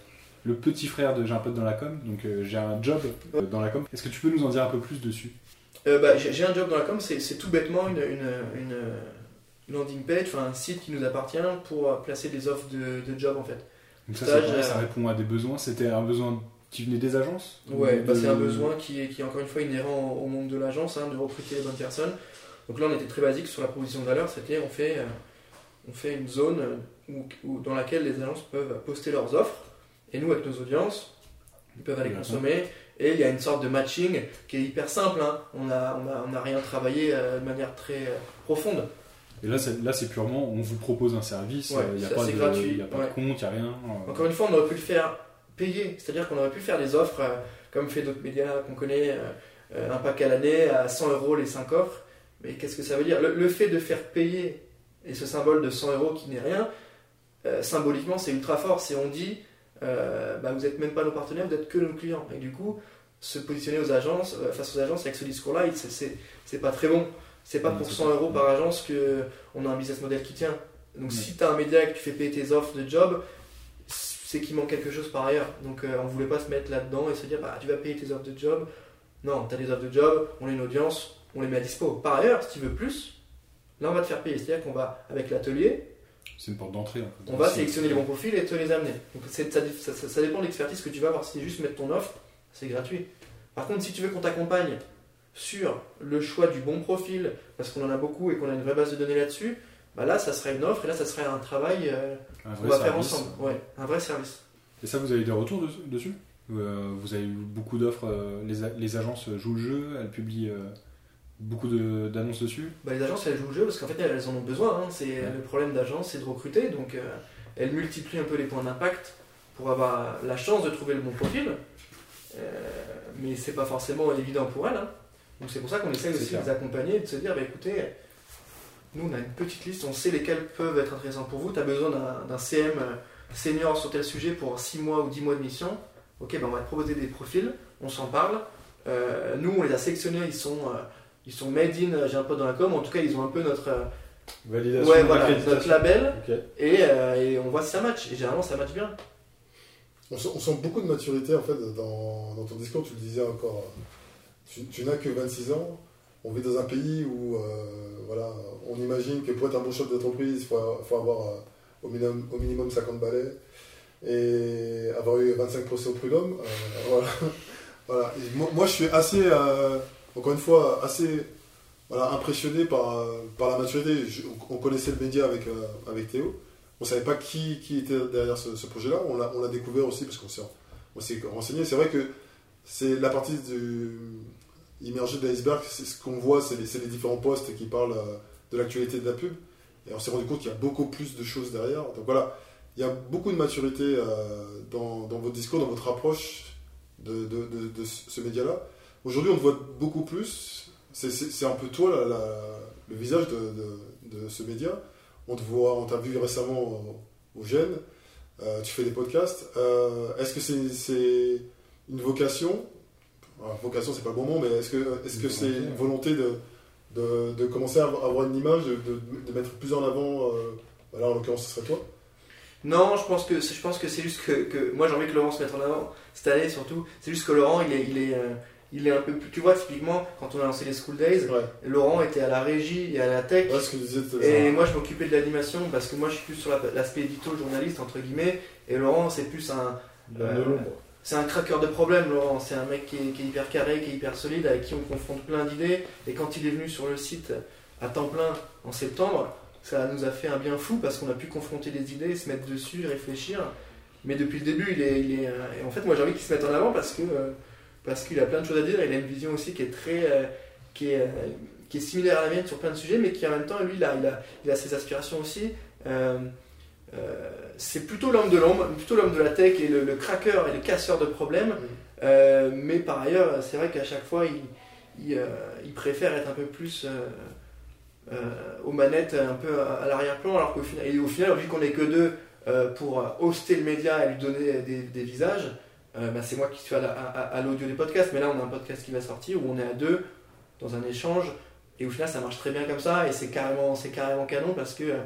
le petit frère de J'ai un pote dans la com, donc euh, j'ai un job euh, dans la com. Est-ce que tu peux nous en dire un peu plus dessus? Bah, j'ai un job dans la com, c'est tout bêtement une, une, landing page, enfin un site qui nous appartient pour placer des offres de, de job en fait. Donc ça, ça répond à des besoins. C'était un besoin qui venait des agences Ouais, Ou bah, c'est un besoin qui est, qui est encore une fois inhérent au monde de l'agence, hein, de recruter les bonnes personnes. Donc là, on était très basique sur la proposition de valeur, c'était on fait, euh, on fait une zone euh, où- où- dans laquelle les agences peuvent poster leurs offres, et nous, avec nos audiences, ils peuvent aller consommer, et il y a une sorte de matching qui est hyper simple, hein. on n'a on a, on a rien travaillé euh, de manière très euh, profonde. Et là, c'est, là, c'est purement, on vous propose un service, Ouais, il n'y a pas, assez de, gratuit, y a pas ouais. de compte, il n'y a rien. Encore une fois, on aurait pu le faire payer, c'est-à-dire qu'on aurait pu faire des offres, comme fait d'autres médias qu'on connaît, un pack à l'année à 100 euros les 5 offres, Mais qu'est-ce que ça veut dire? Le, le fait de faire payer, et ce symbole de 100 euros qui n'est rien, euh, symboliquement c'est ultra fort. Si on dit, euh, bah, vous n'êtes même pas nos partenaires, vous n'êtes que nos clients. Et du coup, se positionner aux agences, euh, face aux agences avec ce discours-là, c'est- pas très bon. C'est pas pour c'est 100 pas- euros par agence que on a un business model qui tient. Donc Ouais. si tu as un média et que tu fais payer tes offres de job, c'est qu'il manque quelque chose par ailleurs. Donc on voulait pas se mettre là-dedans et se dire bah tu vas payer tes offres de job. Non, tu as des offres de job, on a une audience, on les met à dispo. Par ailleurs, si tu veux plus, là on va te faire payer. C'est-à-dire qu'on va, avec l'atelier, C'est une porte d'entrée. en fait. on va sélectionner les bons profils et te les amener. Donc ça, ça- ça- ça dépend de l'expertise que tu vas avoir. Si c'est juste mettre ton offre, c'est gratuit. Par contre, si tu veux qu'on t'accompagne sur le choix du bon profil, parce qu'on en a beaucoup et qu'on a une vraie base de données là-dessus, bah là, ça serait une offre et là, ça serait un travail euh, qu'on va faire ensemble. Ouais, un vrai service. Et ça, vous avez des retours de- dessus? Euh, Vous avez eu beaucoup d'offres, euh, les agences jouent le jeu, elles publient beaucoup de- d'annonces dessus. Bah, les agences, elles jouent le jeu parce qu'en fait, elles en ont besoin. hein. C'est Ouais. Le problème d'agence, c'est de recruter. Donc, euh, elles multiplient un peu les points d'impact pour avoir la chance de trouver le bon profil. Euh, mais c'est pas forcément évident pour elles. hein. Donc, c'est pour ça qu'on essaie C'est aussi de les accompagner et de se dire bah, écoutez, nous, on a une petite liste, on sait lesquels peuvent être intéressants pour vous. Tu as besoin d'un- d'un CM euh, senior sur tel sujet pour 6 mois ou 10 mois de mission. Ok, bah, on va te proposer des profils, on s'en parle. Euh, nous, on les a sélectionnés, ils sont. Ils sont made in, euh, j'ai un pote dans la com, en tout cas ils ont un peu notre, euh, Validation, ouais, voilà, notre label et, euh, et on voit si ça match. Et généralement ça match bien. On sent, on sent beaucoup de maturité en fait dans, dans ton discours. Tu le disais encore. Tu, tu n'as que 26 ans. On vit dans un pays où euh, voilà, on imagine que pour être un bon chef d'entreprise, il faut, faut avoir euh, au, minimum, au minimum 50 balais et avoir eu 25 procès au prud'homme. Euh, voilà. voilà. Et moi, moi, je suis assez, euh, encore une fois, assez impressionné par, par la maturité. On connaissait le média avec, euh, avec Théo. On ne savait pas qui, qui était derrière ce, projet-là. On l'a découvert aussi parce qu'on s'est renseigné. C'est vrai que c'est la partie du, immergée de l'iceberg. Ce qu'on voit, c'est les, les différents postes qui parlent euh, de l'actualité de la pub. Et on s'est rendu compte qu'il y a beaucoup plus de choses derrière. Donc voilà, il y a beaucoup de maturité euh, dans, dans votre discours, dans votre approche de- de ce média-là. Aujourd'hui, on te voit beaucoup plus. C'est- un peu toi la- le visage de, ce média. On te voit, on t'a vu récemment au, au. Euh, tu fais des podcasts. Euh, est-ce que c'est une vocation? Alors, Vocation, c'est pas le bon mot, mais est-ce que c'est une volonté de, de, commencer à avoir une image, de, mettre plus en avant euh, en l'occurrence, ce serait toi? Non, je pense que je pense que c'est juste que, moi j'ai envie que Laurent se mette en avant cette année surtout. C'est juste que Laurent il est il est euh, il est un peu plus. Tu vois typiquement quand on a lancé les School Days, Ouais. Laurent était à la régie et à la tech. Ouais, ce que Et moi, je m'occupais de l'animation parce que moi, je suis plus sur la- l'aspect édito, journaliste, entre guillemets. Et Laurent, c'est plus un. L'ombre. C'est un craqueur de problèmes, Laurent. C'est un mec qui est, qui est hyper carré, qui est hyper solide, avec qui on confronte plein d'idées. Et quand il est venu sur le site à temps plein en septembre, ça nous a fait un bien fou parce qu'on a pu confronter des idées, se mettre dessus, réfléchir. Mais depuis le début, il est. Il est euh, et en fait, moi, j'ai envie qu'il se mette en avant parce que. euh, parce qu'il a plein de choses à dire. Il a une vision aussi qui est très. euh, qui est, euh, qui est similaire à la mienne sur plein de sujets, mais qui en même temps, lui, il a, il a, il a ses aspirations aussi. Euh, c'est plutôt l'homme de l'ombre, plutôt l'homme de la tech et le, le craqueur et le casseur de problèmes. Euh, mais par ailleurs, c'est vrai qu'à chaque fois, il, il, il préfère être un peu plus euh, euh, aux manettes, un peu à, à l'arrière-plan, alors qu'au final, et au final, vu qu'on n'est que deux euh, pour hoster le média et lui donner des, des visages, euh, bah, c'est moi qui suis à la- à à l'audio des podcasts. Mais là, on a un podcast qui va sortir où on est à deux dans un échange. Et au final, ça marche très bien comme ça. Et c'est carrément, c'est carrément canon parce que, euh,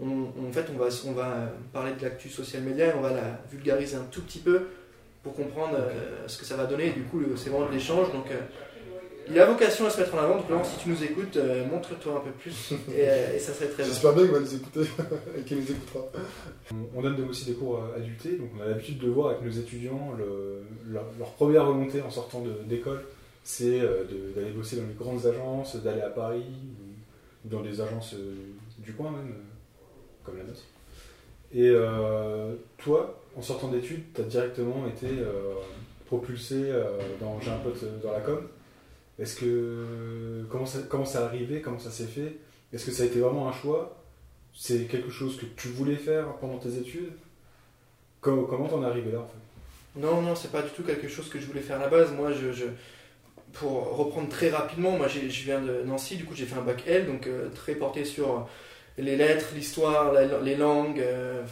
on, en fait, on va, on va parler de l'actu social media et on va la vulgariser un tout petit peu pour comprendre euh, ce que ça va donner. Et du coup, c'est vraiment de l'échange. Donc, il a vocation à se mettre en avant. Donc, Laurent, si tu nous écoutes, euh, montre-toi un peu plus. Et, euh, et ça serait très bien. J'espère bien qu'il va nous écouter et qu'il nous écoutera. On- On donne aussi des cours euh, adultés, donc on a l'habitude de voir avec nos étudiants le- leur, leur première volonté en sortant de- d'école, c'est de- d'aller bosser dans les grandes agences, d'aller à Paris ou, dans des agences du coin même, comme la nôtre. Et euh, toi, en sortant d'études, tu as directement été euh, propulsé euh, dans J'ai un pote dans la com. Est-ce que comment ça, comment arrivé, comment ça s'est fait? Est-ce que ça a été vraiment un choix? C'est quelque chose que tu voulais faire pendant tes études? Com- Comment t'en es arrivé là en fait? Non, non, c'est pas du tout quelque chose que je voulais faire à la base. Moi, je, pour reprendre très rapidement, moi je viens de Nancy, du coup j'ai fait un bac L, donc euh, très porté sur les lettres, l'histoire, les langues. euh,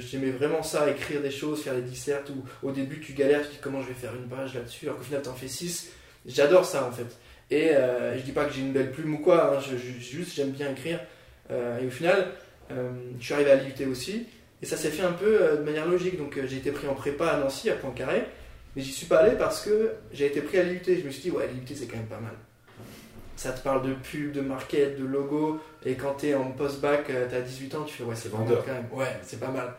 j'aimais vraiment ça, écrire des choses, faire des dissertes. Où au début tu galères, tu te dis comment je vais faire une page là-dessus, alors qu'au final t'en fais 6. J'adore ça en fait. Et euh, je dis pas que j'ai une belle plume ou quoi, hein, je, je- juste j'aime bien écrire. Euh, et au final, euh, je suis arrivé à l'IUT aussi. Et ça s'est fait un peu euh, de manière logique. Donc j'ai été pris en prépa à Nancy, à Poincaré. Mais j'y suis pas allé parce que j'ai été pris à l'IUT. Je me suis dit, ouais, l'IUT c'est quand même pas mal. Ça te parle de pub, de market, de logo. Et quand t'es en post-bac, t'as 18 ans, tu fais, ouais, c'est pas mal vendeur. quand même. Ouais, c'est pas mal.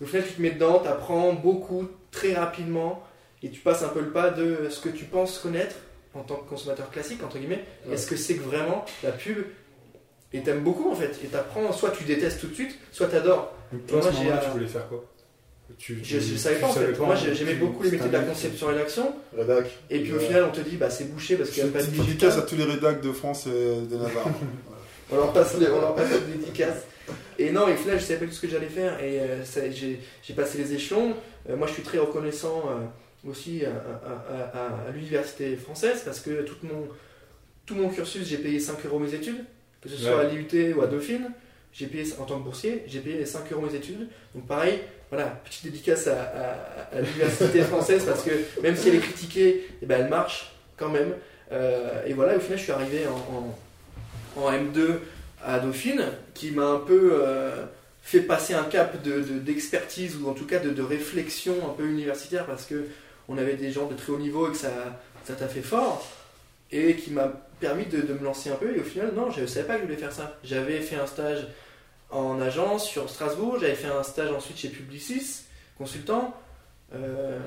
Au final, tu te mets dedans, t'apprends beaucoup, très rapidement. Et tu passes un peu le pas de ce que tu penses connaître en tant que consommateur classique, entre guillemets. Ouais. Est-ce que c'est que vraiment la pub Et t'aimes beaucoup en fait. Et t'apprends, soit tu détestes tout de suite, soit t'adores. Donc, toi, Moi, j'ai, tu voulais faire quoi? Tu, Je, tu- je savais pas en fait. Moi tu- j'aimais tu- beaucoup les métiers de la conception et l'action. Rédac. Et puis au final on te dit bah c'est bouché parce qu'il n'y a pas de dédicace à tous les rédacs de France et de Navarre. On leur passe, les, on leur passe les dédicaces. Et non, et au final, je savais pas du tout ce que j'allais faire. Et euh, ça- j'ai j'ai passé les échelons. Euh, moi, je suis très reconnaissant euh, aussi à, à- à- à l'université française parce que tout mon, tout mon cursus, j'ai payé 5 euros mes études, que ce soit Ouais. à l'IUT ou à Dauphine. J'ai payé en tant que boursier, j'ai payé les 5 euros mes études. Donc pareil, voilà, petite dédicace à, l'université française parce que même si elle est critiquée, eh ben, elle marche quand même. Euh, et voilà, au final, je suis arrivé en, en- en M2 à Dauphine, qui m'a un peu euh, fait passer un cap de- de- d'expertise ou en tout cas de, de réflexion un peu universitaire parce que on avait des gens de très haut niveau et que ça ça t'a fait fort et qui m'a permis de, de me lancer un peu et au final non je ne savais pas que je voulais faire ça j'avais fait un stage en agence sur Strasbourg j'avais fait un stage ensuite chez Publicis consultant Euh,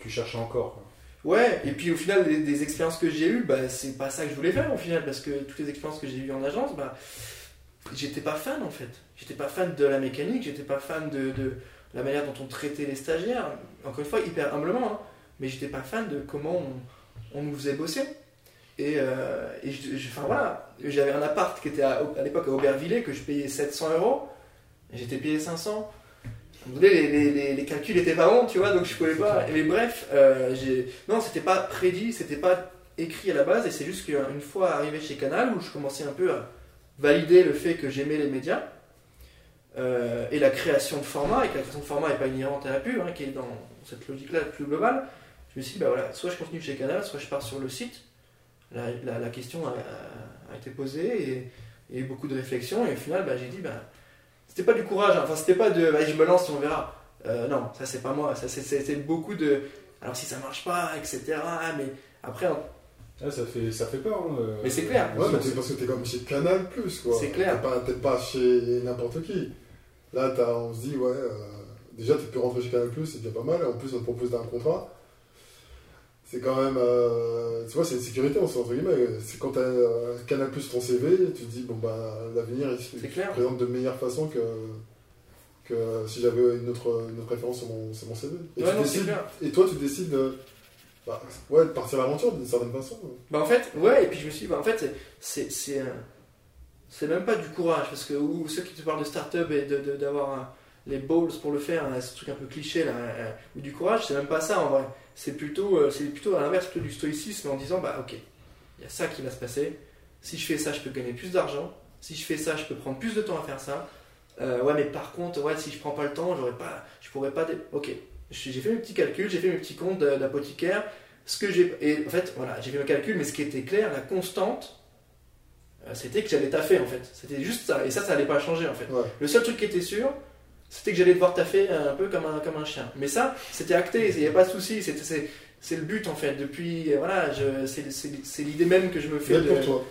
Tu cherchais encore. quoi. Ouais, et puis au final, des, des expériences que j'ai eues, bah, c'est pas ça que je voulais faire au final, parce que toutes les expériences que j'ai eues en agence, bah, j'étais pas fan en fait. J'étais pas fan de la mécanique, j'étais pas fan de, de la manière dont on traitait les stagiaires, encore une fois, hyper humblement, hein, mais j'étais pas fan de comment on, on nous faisait bosser. Et, euh, et je- je- enfin voilà, j'avais un appart qui était à, à l'époque à Aubervilliers que je payais 700 euros, j'étais payé 500. Vous voyez, les, les, les, les calculs étaient pas bons, tu vois, donc je pouvais pas. Mais bref, euh, non, c'était pas prédit, c'était pas écrit à la base, et c'est juste qu'une fois arrivé chez Canal, où je commençais un peu à valider le fait que j'aimais les médias, euh, et la création de format, et que la création de format n'est pas inhérente à la pub, hein, qui est dans cette logique-là plus globale, je me suis dit, bah voilà, soit je continue chez Canal, soit je pars sur le site. La, la- la question a, a- a été posée, et, et beaucoup de réflexions, et au final, bah, j'ai dit, bah, c'était pas du courage, hein. enfin, c'était pas de, bah, je me lance et on verra. Euh, non, ça c'est pas moi, ça c'est- c'était beaucoup de, alors si ça marche pas, etc. Mais après, Ah, ça, fait, ça fait peur. hein, euh, Mais c'est clair. Ouais, mais c'est- parce que t'es comme chez Canal Plus, quoi. C'est clair. T'es pas, t'es pas chez n'importe qui. Là, t'as- on se dit, ouais, euh, déjà, tu peux rentrer chez Canal Plus, c'est déjà pas mal. Et en plus, on te propose un contrat. C'est quand même. euh, tu vois, c'est une sécurité, entre guillemets. C'est quand t'as euh, Canal Plus ton CV, tu te dis, bon, bah, l'avenir, il se présente de meilleure façon que. que si j'avais une autre, une autre référence sur mon, sur mon CV. Et, Ouais, tu non, décides- et toi, tu décides de. bah, ouais, de partir à l'aventure d'une certaine façon. Bah en fait, ouais, et puis je me suis dit, bah en fait, c'est- c'est c'est même pas du courage, parce que ou ceux qui te parlent de start-up et d'avoir les balls pour le faire, hein, ce truc un peu cliché là, euh, ou du courage, c'est même pas ça en vrai. C'est plutôt, euh, plutôt à l'inverse, plutôt du stoïcisme en disant, bah ok, il y a ça qui va se passer. Si je fais ça, je peux gagner plus d'argent. Si je fais ça, je peux prendre plus de temps à faire ça. Euh, ouais, mais par contre, ouais, si je prends pas le temps, pas, je pourrais pas. Ok, j'ai fait mes petits calculs, j'ai fait mes petits comptes d'apothicaire. Ce que j'ai et en fait, voilà, j'ai fait mes calculs, mais ce qui était clair, la constante, c'était que j'allais taffer en fait. C'était juste ça, et ça, ça allait pas changer en fait. Ouais. Le seul truc qui était sûr, c'était que j'allais devoir taffer un peu comme un, comme un chien. Mais ça, c'était acté, il n'y a pas de souci. c'était- C'est le but en fait. Depuis, euh, voilà, c'est l'idée même que je me fais. Mais pour toi.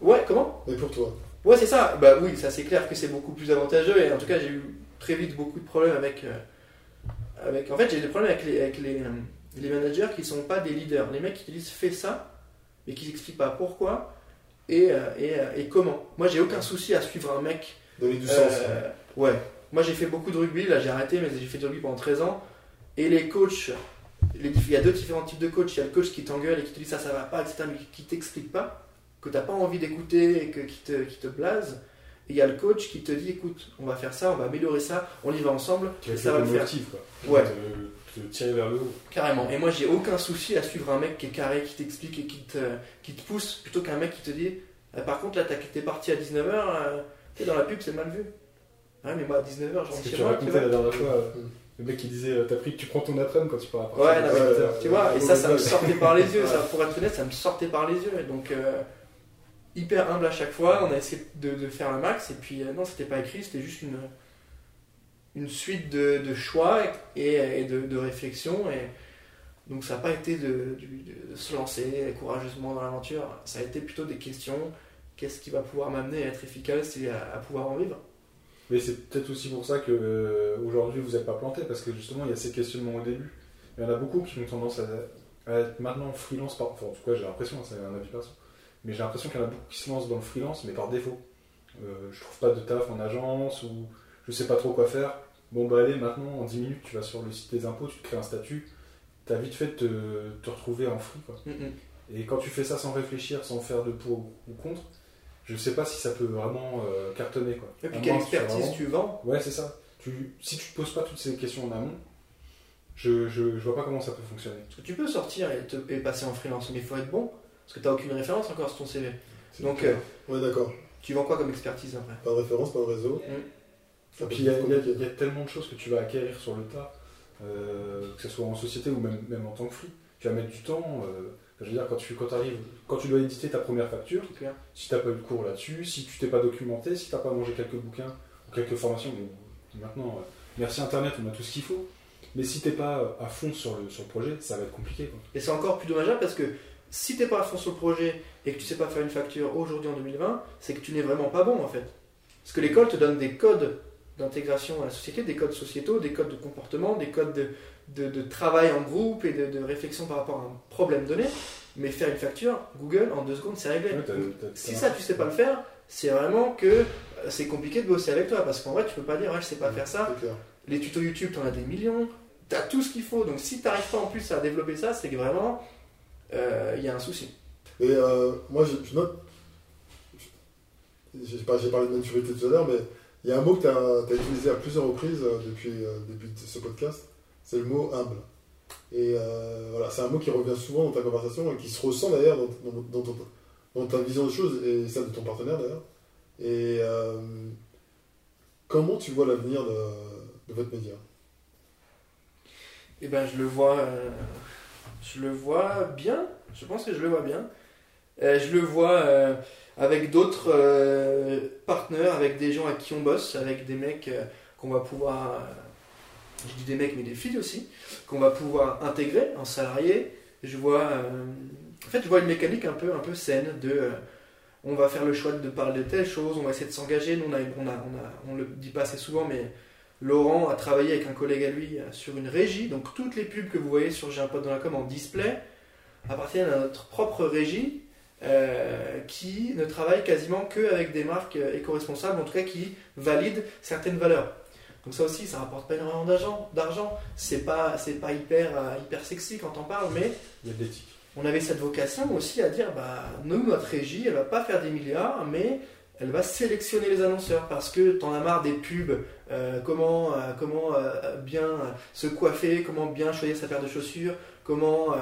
Ouais, comment? Mais pour toi. Ouais, c'est ça. Bah oui, ça c'est clair que c'est beaucoup plus avantageux. Et en tout cas, j'ai eu très vite beaucoup de problèmes avec. euh, avec... En fait, j'ai des problèmes avec les, avec les, euh, les managers qui sont pas des leaders. Les mecs qui disent fais ça, mais qui n'expliquent pas pourquoi et, euh, et, euh, et comment. Moi, j'ai aucun souci à suivre un mec. Donner du sens. euh, ouais. Moi, j'ai fait beaucoup de rugby. Là, j'ai arrêté, mais j'ai fait du rugby pendant 13 ans. Et les coachs, les il y a deux différents types de coachs. Il y a le coach qui t'engueule et qui te dit ça, ça va pas, etc., mais qui t'explique pas, que t'as pas envie d'écouter et que, qui, te, qui te blase. Et il y a le coach qui te dit écoute, on va faire ça, on va améliorer ça, on y va ensemble, et ça va le faire. motif, quoi. Ouais. Te tirer vers le haut. Carrément. Et moi, j'ai aucun souci à suivre un mec qui est carré, qui t'explique et qui te, qui te pousse, plutôt qu'un mec qui te dit Ah, Par contre, là, t'as- t'es parti à 19h, dans la pub, c'est mal vu. Ouais, mais moi, à 19h, je Ce rentre que chez tu moi. la dernière fois, euh, le mec qui disait euh, T'as pris, tu prends ton après-midi quand tu pars à partir Ouais, de non, 18 mais- heures. Tu vois, et Ouais, ça, ça me ouais. sortait par les yeux, Ouais. ça, pour être honnête, ça me sortait par les yeux. Et donc, euh, hyper humble à chaque fois, on a essayé de, de faire le max, et puis euh, non, c'était pas écrit, c'était juste une, une suite de, choix et, de, de réflexions. Et donc, ça n'a pas été de, se lancer courageusement dans l'aventure, ça a été plutôt des questions qu'est-ce qui va pouvoir m'amener à être efficace et à, pouvoir en vivre? Mais c'est peut-être aussi pour ça que euh, aujourd'hui vous n'êtes pas planté, parce que justement il y a ces questionnements au début. Il y en a beaucoup qui ont tendance à, être maintenant freelance, enfin en tout cas j'ai l'impression, c'est un avis perso, mais j'ai l'impression qu'il y en a beaucoup qui se lancent dans le freelance, mais par défaut. Euh, je trouve pas de taf en agence, ou je sais pas trop quoi faire. Bon bah allez, maintenant en 10 minutes tu vas sur le site des impôts, tu te crées un statut, t'as vite fait de te, te retrouver en free quoi. Mm, mm. Et quand tu fais ça sans réfléchir, sans faire de pour ou contre, je sais pas si ça peut vraiment euh, cartonner quoi. Et puis, quelle expertise vraiment- tu vends Ouais, c'est ça. Tu, si tu te poses pas toutes ces questions en amont, je, je, je vois pas comment ça peut fonctionner. Parce que tu peux sortir et, te, et passer en freelance, mais il faut être bon, parce que tu n'as aucune référence encore sur ton CV. Donc, clair. Ouais, d'accord. Tu vends quoi comme expertise après? Pas de référence, pas de réseau. Mm. Et puis il y, a- y y tellement de choses que tu vas acquérir sur le tas, euh, que ce soit en société ou même, même en tant que free. Tu vas mettre du temps. euh, je veux dire, quand tu, quand arrives, quand tu dois éditer ta première facture, clair. si tu n'as pas eu de cours là-dessus, si tu t'es pas documenté, si tu n'as pas mangé quelques bouquins ou quelques formations, maintenant, euh, merci Internet, on a tout ce qu'il faut. Mais si t'es pas à fond sur le, sur le projet, ça va être compliqué. Quoi. Et c'est encore plus dommageable parce que si t'es pas à fond sur le projet et que tu sais pas faire une facture aujourd'hui en 2020, c'est que tu n'es vraiment pas bon en fait. Parce que l'école te donne des codes d'intégration à la société, des codes sociétaux, des codes de comportement, des codes de, de- de travail en groupe et de, de réflexion par rapport à un problème donné. Mais faire une facture, Google, en deux secondes, c'est réglé. Ouais, si ça, tu sais pas le faire, c'est vraiment que euh, c'est compliqué de bosser avec toi. Parce qu'en vrai, tu peux pas dire, ouais, je sais pas faire ça. Les tutos YouTube, tu en as des millions. Tu as tout ce qu'il faut. Donc si tu n'arrives pas en plus à développer ça, c'est que vraiment, euh, il y a un souci. Et euh, moi, je, je note. J'ai parlé de maturité tout à l'heure, mais il y a un mot que tu as, utilisé à plusieurs reprises euh, depuis, euh, depuis ce podcast c'est le mot humble. Et euh, voilà, c'est un mot qui revient souvent dans ta conversation et qui se ressent d'ailleurs dans, dans- dans ta vision des choses et celle de ton partenaire d'ailleurs. Et comment tu vois l'avenir de, votre média? Et ben, je le vois, je le vois bien. Je pense que je le vois bien. Euh, je le vois euh, avec d'autres euh, partenaires, avec des gens à qui on bosse, avec des mecs qu'on va pouvoir, je dis des mecs mais des filles aussi, qu'on va pouvoir intégrer en salarié. Je vois, en fait, je vois une mécanique un peu, un peu saine de, on va faire le choix de parler de telle chose, on va essayer de s'engager. Nous, on a, on a, on a, on le dit pas assez souvent, mais Laurent a travaillé avec un collègue à lui sur une régie, donc toutes les pubs que vous voyez sur J'ai un en display appartiennent à notre propre régie euh, qui ne travaille quasiment qu'avec des marques euh, éco-responsables, en tout cas qui valident certaines valeurs. Donc ça aussi, ça rapporte pas énormément d'argent. C'est pas, c'est pas hyper, euh, hyper sexy quand on parle, mais Il y a de l'éthique. on avait cette vocation aussi à dire bah nous notre régie elle va pas faire des milliards mais elle va sélectionner les annonceurs parce que t'en as marre des pubs euh, comment euh, comment euh, bien se coiffer comment bien choisir sa paire de chaussures comment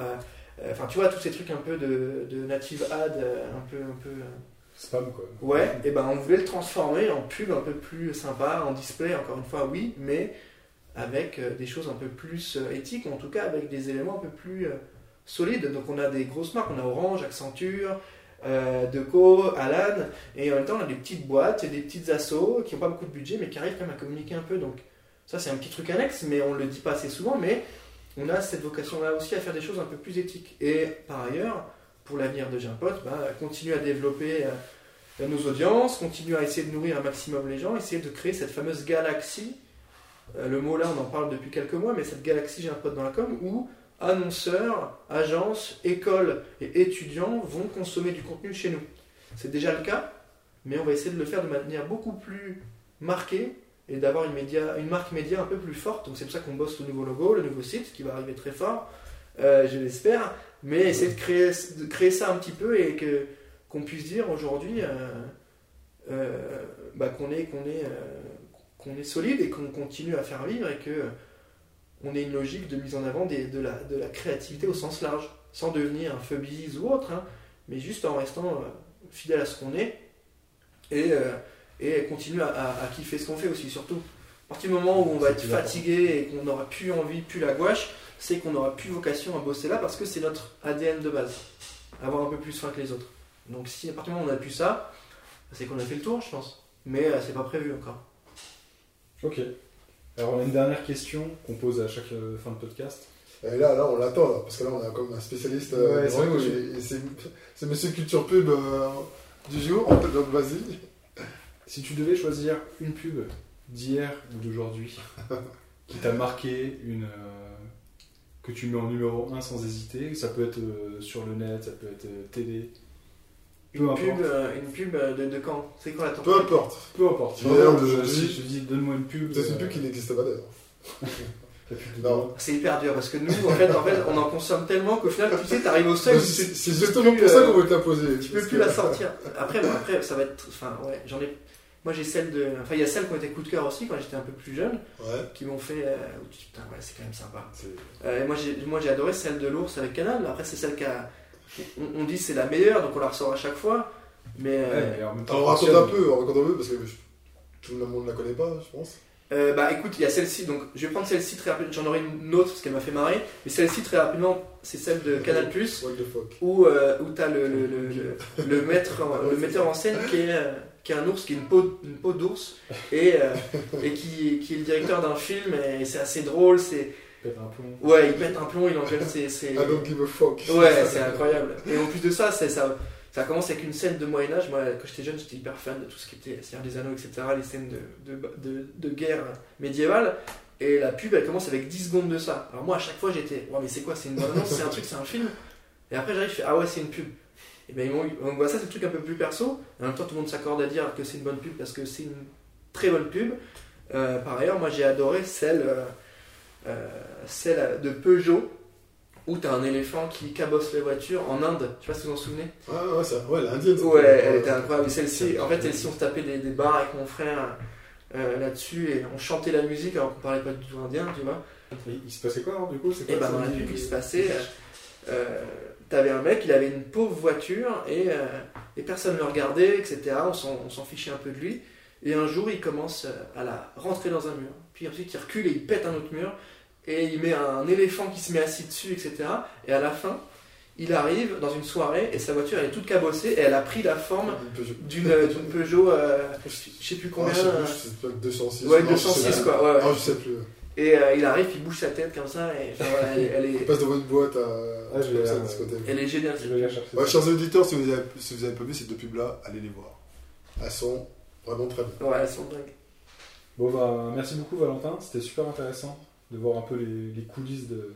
enfin tu vois tous ces trucs un peu de, de native ad euh, un peu un peu euh, Spam quoi. Ouais, et ben on voulait le transformer en pub un peu plus sympa, en display, encore une fois, oui, mais avec euh, des choses un peu plus euh, éthiques, ou en tout cas avec des éléments un peu plus euh, solides. Donc on a des grosses marques, on a Orange, Accenture, euh, Deco, Alan, et en même temps on a des petites boîtes et des petites assos qui n'ont pas beaucoup de budget, mais qui arrivent quand même à communiquer un peu. Donc ça c'est un petit truc annexe, mais on ne le dit pas assez souvent, mais on a cette vocation-là aussi à faire des choses un peu plus éthiques. Et par ailleurs, pour l'avenir de Gimpot, bah, continuer à développer euh, nos audiences, continuer à essayer de nourrir un maximum les gens, essayer de créer cette fameuse galaxie. Euh, le mot là, on en parle depuis quelques mois, mais cette galaxie Gimpot dans la com, où annonceurs, agences, écoles et étudiants vont consommer du contenu chez nous. C'est déjà le cas, mais on va essayer de le faire de manière beaucoup plus marquée et d'avoir une, média, une marque média un peu plus forte. Donc c'est pour ça qu'on bosse le nouveau logo, le nouveau site qui va arriver très fort, euh, je l'espère. Mais essayer de créer, de créer ça un petit peu et que qu'on puisse dire aujourd'hui euh, euh, bah, qu'on est qu'on est qu'on est solide et qu'on continue à faire vivre et que on ait une logique de mise en avant des- de, la, de la créativité au sens large, sans devenir un phobie ou autre, hein, mais juste en restant fidèle à ce qu'on est et, et continuer à, à- à kiffer ce qu'on fait aussi, surtout. À partir du moment où on va être fatigué et qu'on n'aura plus envie, plus la gouache, c'est qu'on n'aura plus vocation à bosser là parce que c'est notre ADN de base, avoir un peu plus faim que les autres. Donc si à partir du moment où on n'a plus ça, c'est qu'on a fait le tour, je pense. Mais euh, c'est pas prévu encore. Ok. Alors, on a une dernière question qu'on pose à chaque euh, fin de podcast. Et là, là, on l'attend, là, parce que là, on a comme un spécialiste euh, Ouais, c'est c'est Monsieur Culture Pub euh, du jour, donc vas-y. Si tu devais choisir une pub d'hier ou d'aujourd'hui qui t'a marqué, une, euh, que tu mets en numéro 1 sans hésiter, ça peut être euh, sur le net, ça peut être euh, télé, peu Une importe. pub, euh, une pub euh, de, de quand? C'est quand la Peu importe. Peu importe. D'aujourd'hui. Si je te dis, donne-moi une pub. Peut-être une euh, pub qui n'existe pas d'ailleurs. C'est hyper dur parce que nous, en fait, en fait, on en consomme tellement qu'au final, tu sais, t'arrives au seuil où C'est c'est justement pour ça euh, qu'on veut te la poser. tu peux plus que- la sortir. Après, bon, après, ça va être. Enfin, ouais, j'en ai. Moi, j'ai celle de. Enfin, il y a celles qui ont été coup de cœur aussi quand j'étais un peu plus jeune, Ouais. qui m'ont fait. euh, putain, ouais, c'est quand même sympa. Euh, et moi, j'ai, moi, j'ai adoré celle de l'ours avec Canal. Après, c'est celle qui a. On, on dit c'est la meilleure, donc on la ressort à chaque fois. Mais. euh, Ouais, mais en même temps, Alors raconte un peu, raconte un peu, parce que je- tout le monde ne la connaît pas, je pense. Euh, bah écoute, il y a celle-ci, donc je vais prendre celle-ci très rapidement, j'en aurai une autre parce qu'elle m'a fait marrer, mais celle-ci très rapidement, c'est celle de Canal+, fuck. où, euh, où t'as le, le, le, le, maître le metteur en scène qui est, euh, qui est un ours, qui est une peau, une peau d'ours, et, euh, et qui, qui est le directeur d'un film, et c'est assez drôle, c'est... Pète un plomb. Ouais, il pète un plomb, il engueule ses... ses- I don't give a fuck. Ouais, c'est incroyable. Et en plus de ça, c'est ça, ça commence avec une scène de Moyen-Âge. Moi, quand j'étais jeune, j'étais hyper fan de tout ce qui était Seigneur des Anneaux, etc., les scènes de, de, de, guerre médiévale. Et la pub, elle commence avec 10 secondes de ça. Alors moi, à chaque fois, j'étais, ouais, mais c'est quoi? C'est une bande-annonce C'est un truc C'est un film Et après, j'arrive, je fais, ah ouais, c'est une pub. Et eu- donc, voilà, ça, c'est le truc un peu plus perso. En même temps, tout le monde s'accorde à dire que c'est une bonne pub parce que c'est une très bonne pub. Euh, par ailleurs, moi, j'ai adoré celle, euh, euh, celle de Peugeot où t'as un éléphant qui cabosse les voitures en Inde. Je sais pas si vous vous en souvenez. Ah ouais, ça, ouais l'indienne. Ouais, elle était incroyable. Celle-ci, en fait, celle-ci, on se tapait des, des bars avec mon frère euh, là-dessus et on chantait la musique alors qu'on parlait pas du tout indien, tu vois. Il se passait quoi alors du coup C'est Et quoi, ben dans la pub, il se passait. euh, euh, T'avais un mec, il avait une pauvre voiture et, euh, et personne ne le regardait, etc. On s'en on s'en fichait un peu de lui. Et un jour, il commence euh, à la rentrer dans un mur. Puis ensuite, il recule et il pète un autre mur. Et il met un éléphant qui se met assis dessus, etc. Et à la fin, il arrive dans une soirée et sa voiture elle est toute cabossée et elle a pris la forme Une Peugeot. d'une d'une Peugeot, euh, je sais plus Ah, combien. je sais euh, plus, c'est peut-être 206. ouais, non, je sais 206 plus. quoi. Ouais, ouais. Non, je sais plus. Et euh, il arrive, il bouge sa tête comme ça et enfin, voilà, elle, elle Il est, passe devant une boîte à. Ah, je comme vais ça, côté. elle est géniale. Je vais la chercher. Ouais, chers auditeurs, si vous avez, si vous avez pas vu ces deux pubs-là, allez les voir. Elles sont vraiment très bien. Ouais, elles sont dingues. Bon bah merci beaucoup Valentin, c'était super intéressant de voir un peu les, les coulisses de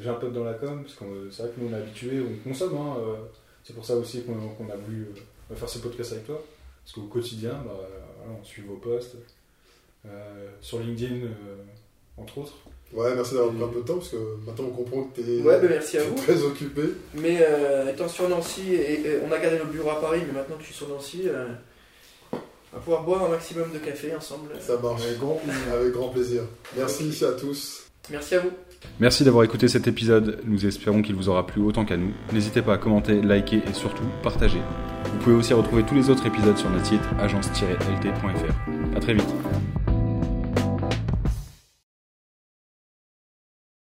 J'ai un pote dans la com, parce que c'est vrai que nous on est habitués, on consomme, hein, euh, c'est pour ça aussi qu'on a voulu euh, faire ce podcast avec toi, parce qu'au quotidien, bah, voilà, on suit vos posts, euh, sur LinkedIn euh, entre autres. Ouais, merci d'avoir pris un peu de temps, parce que maintenant on comprend que t'es Ouais, bah, merci à t'es vous. très occupé. Mais euh, étant sur Nancy, et, et on a gardé notre bureau à Paris, mais maintenant que je suis sur Nancy, euh, on va pouvoir boire un maximum de café ensemble. Ça marche. Avec grand plaisir. Avec grand plaisir. Merci à tous. Merci à vous. Merci d'avoir écouté cet épisode, nous espérons qu'il vous aura plu autant qu'à nous. N'hésitez pas à commenter, liker et surtout partager. Vous pouvez aussi retrouver tous les autres épisodes sur notre site agence-lt.fr. A très vite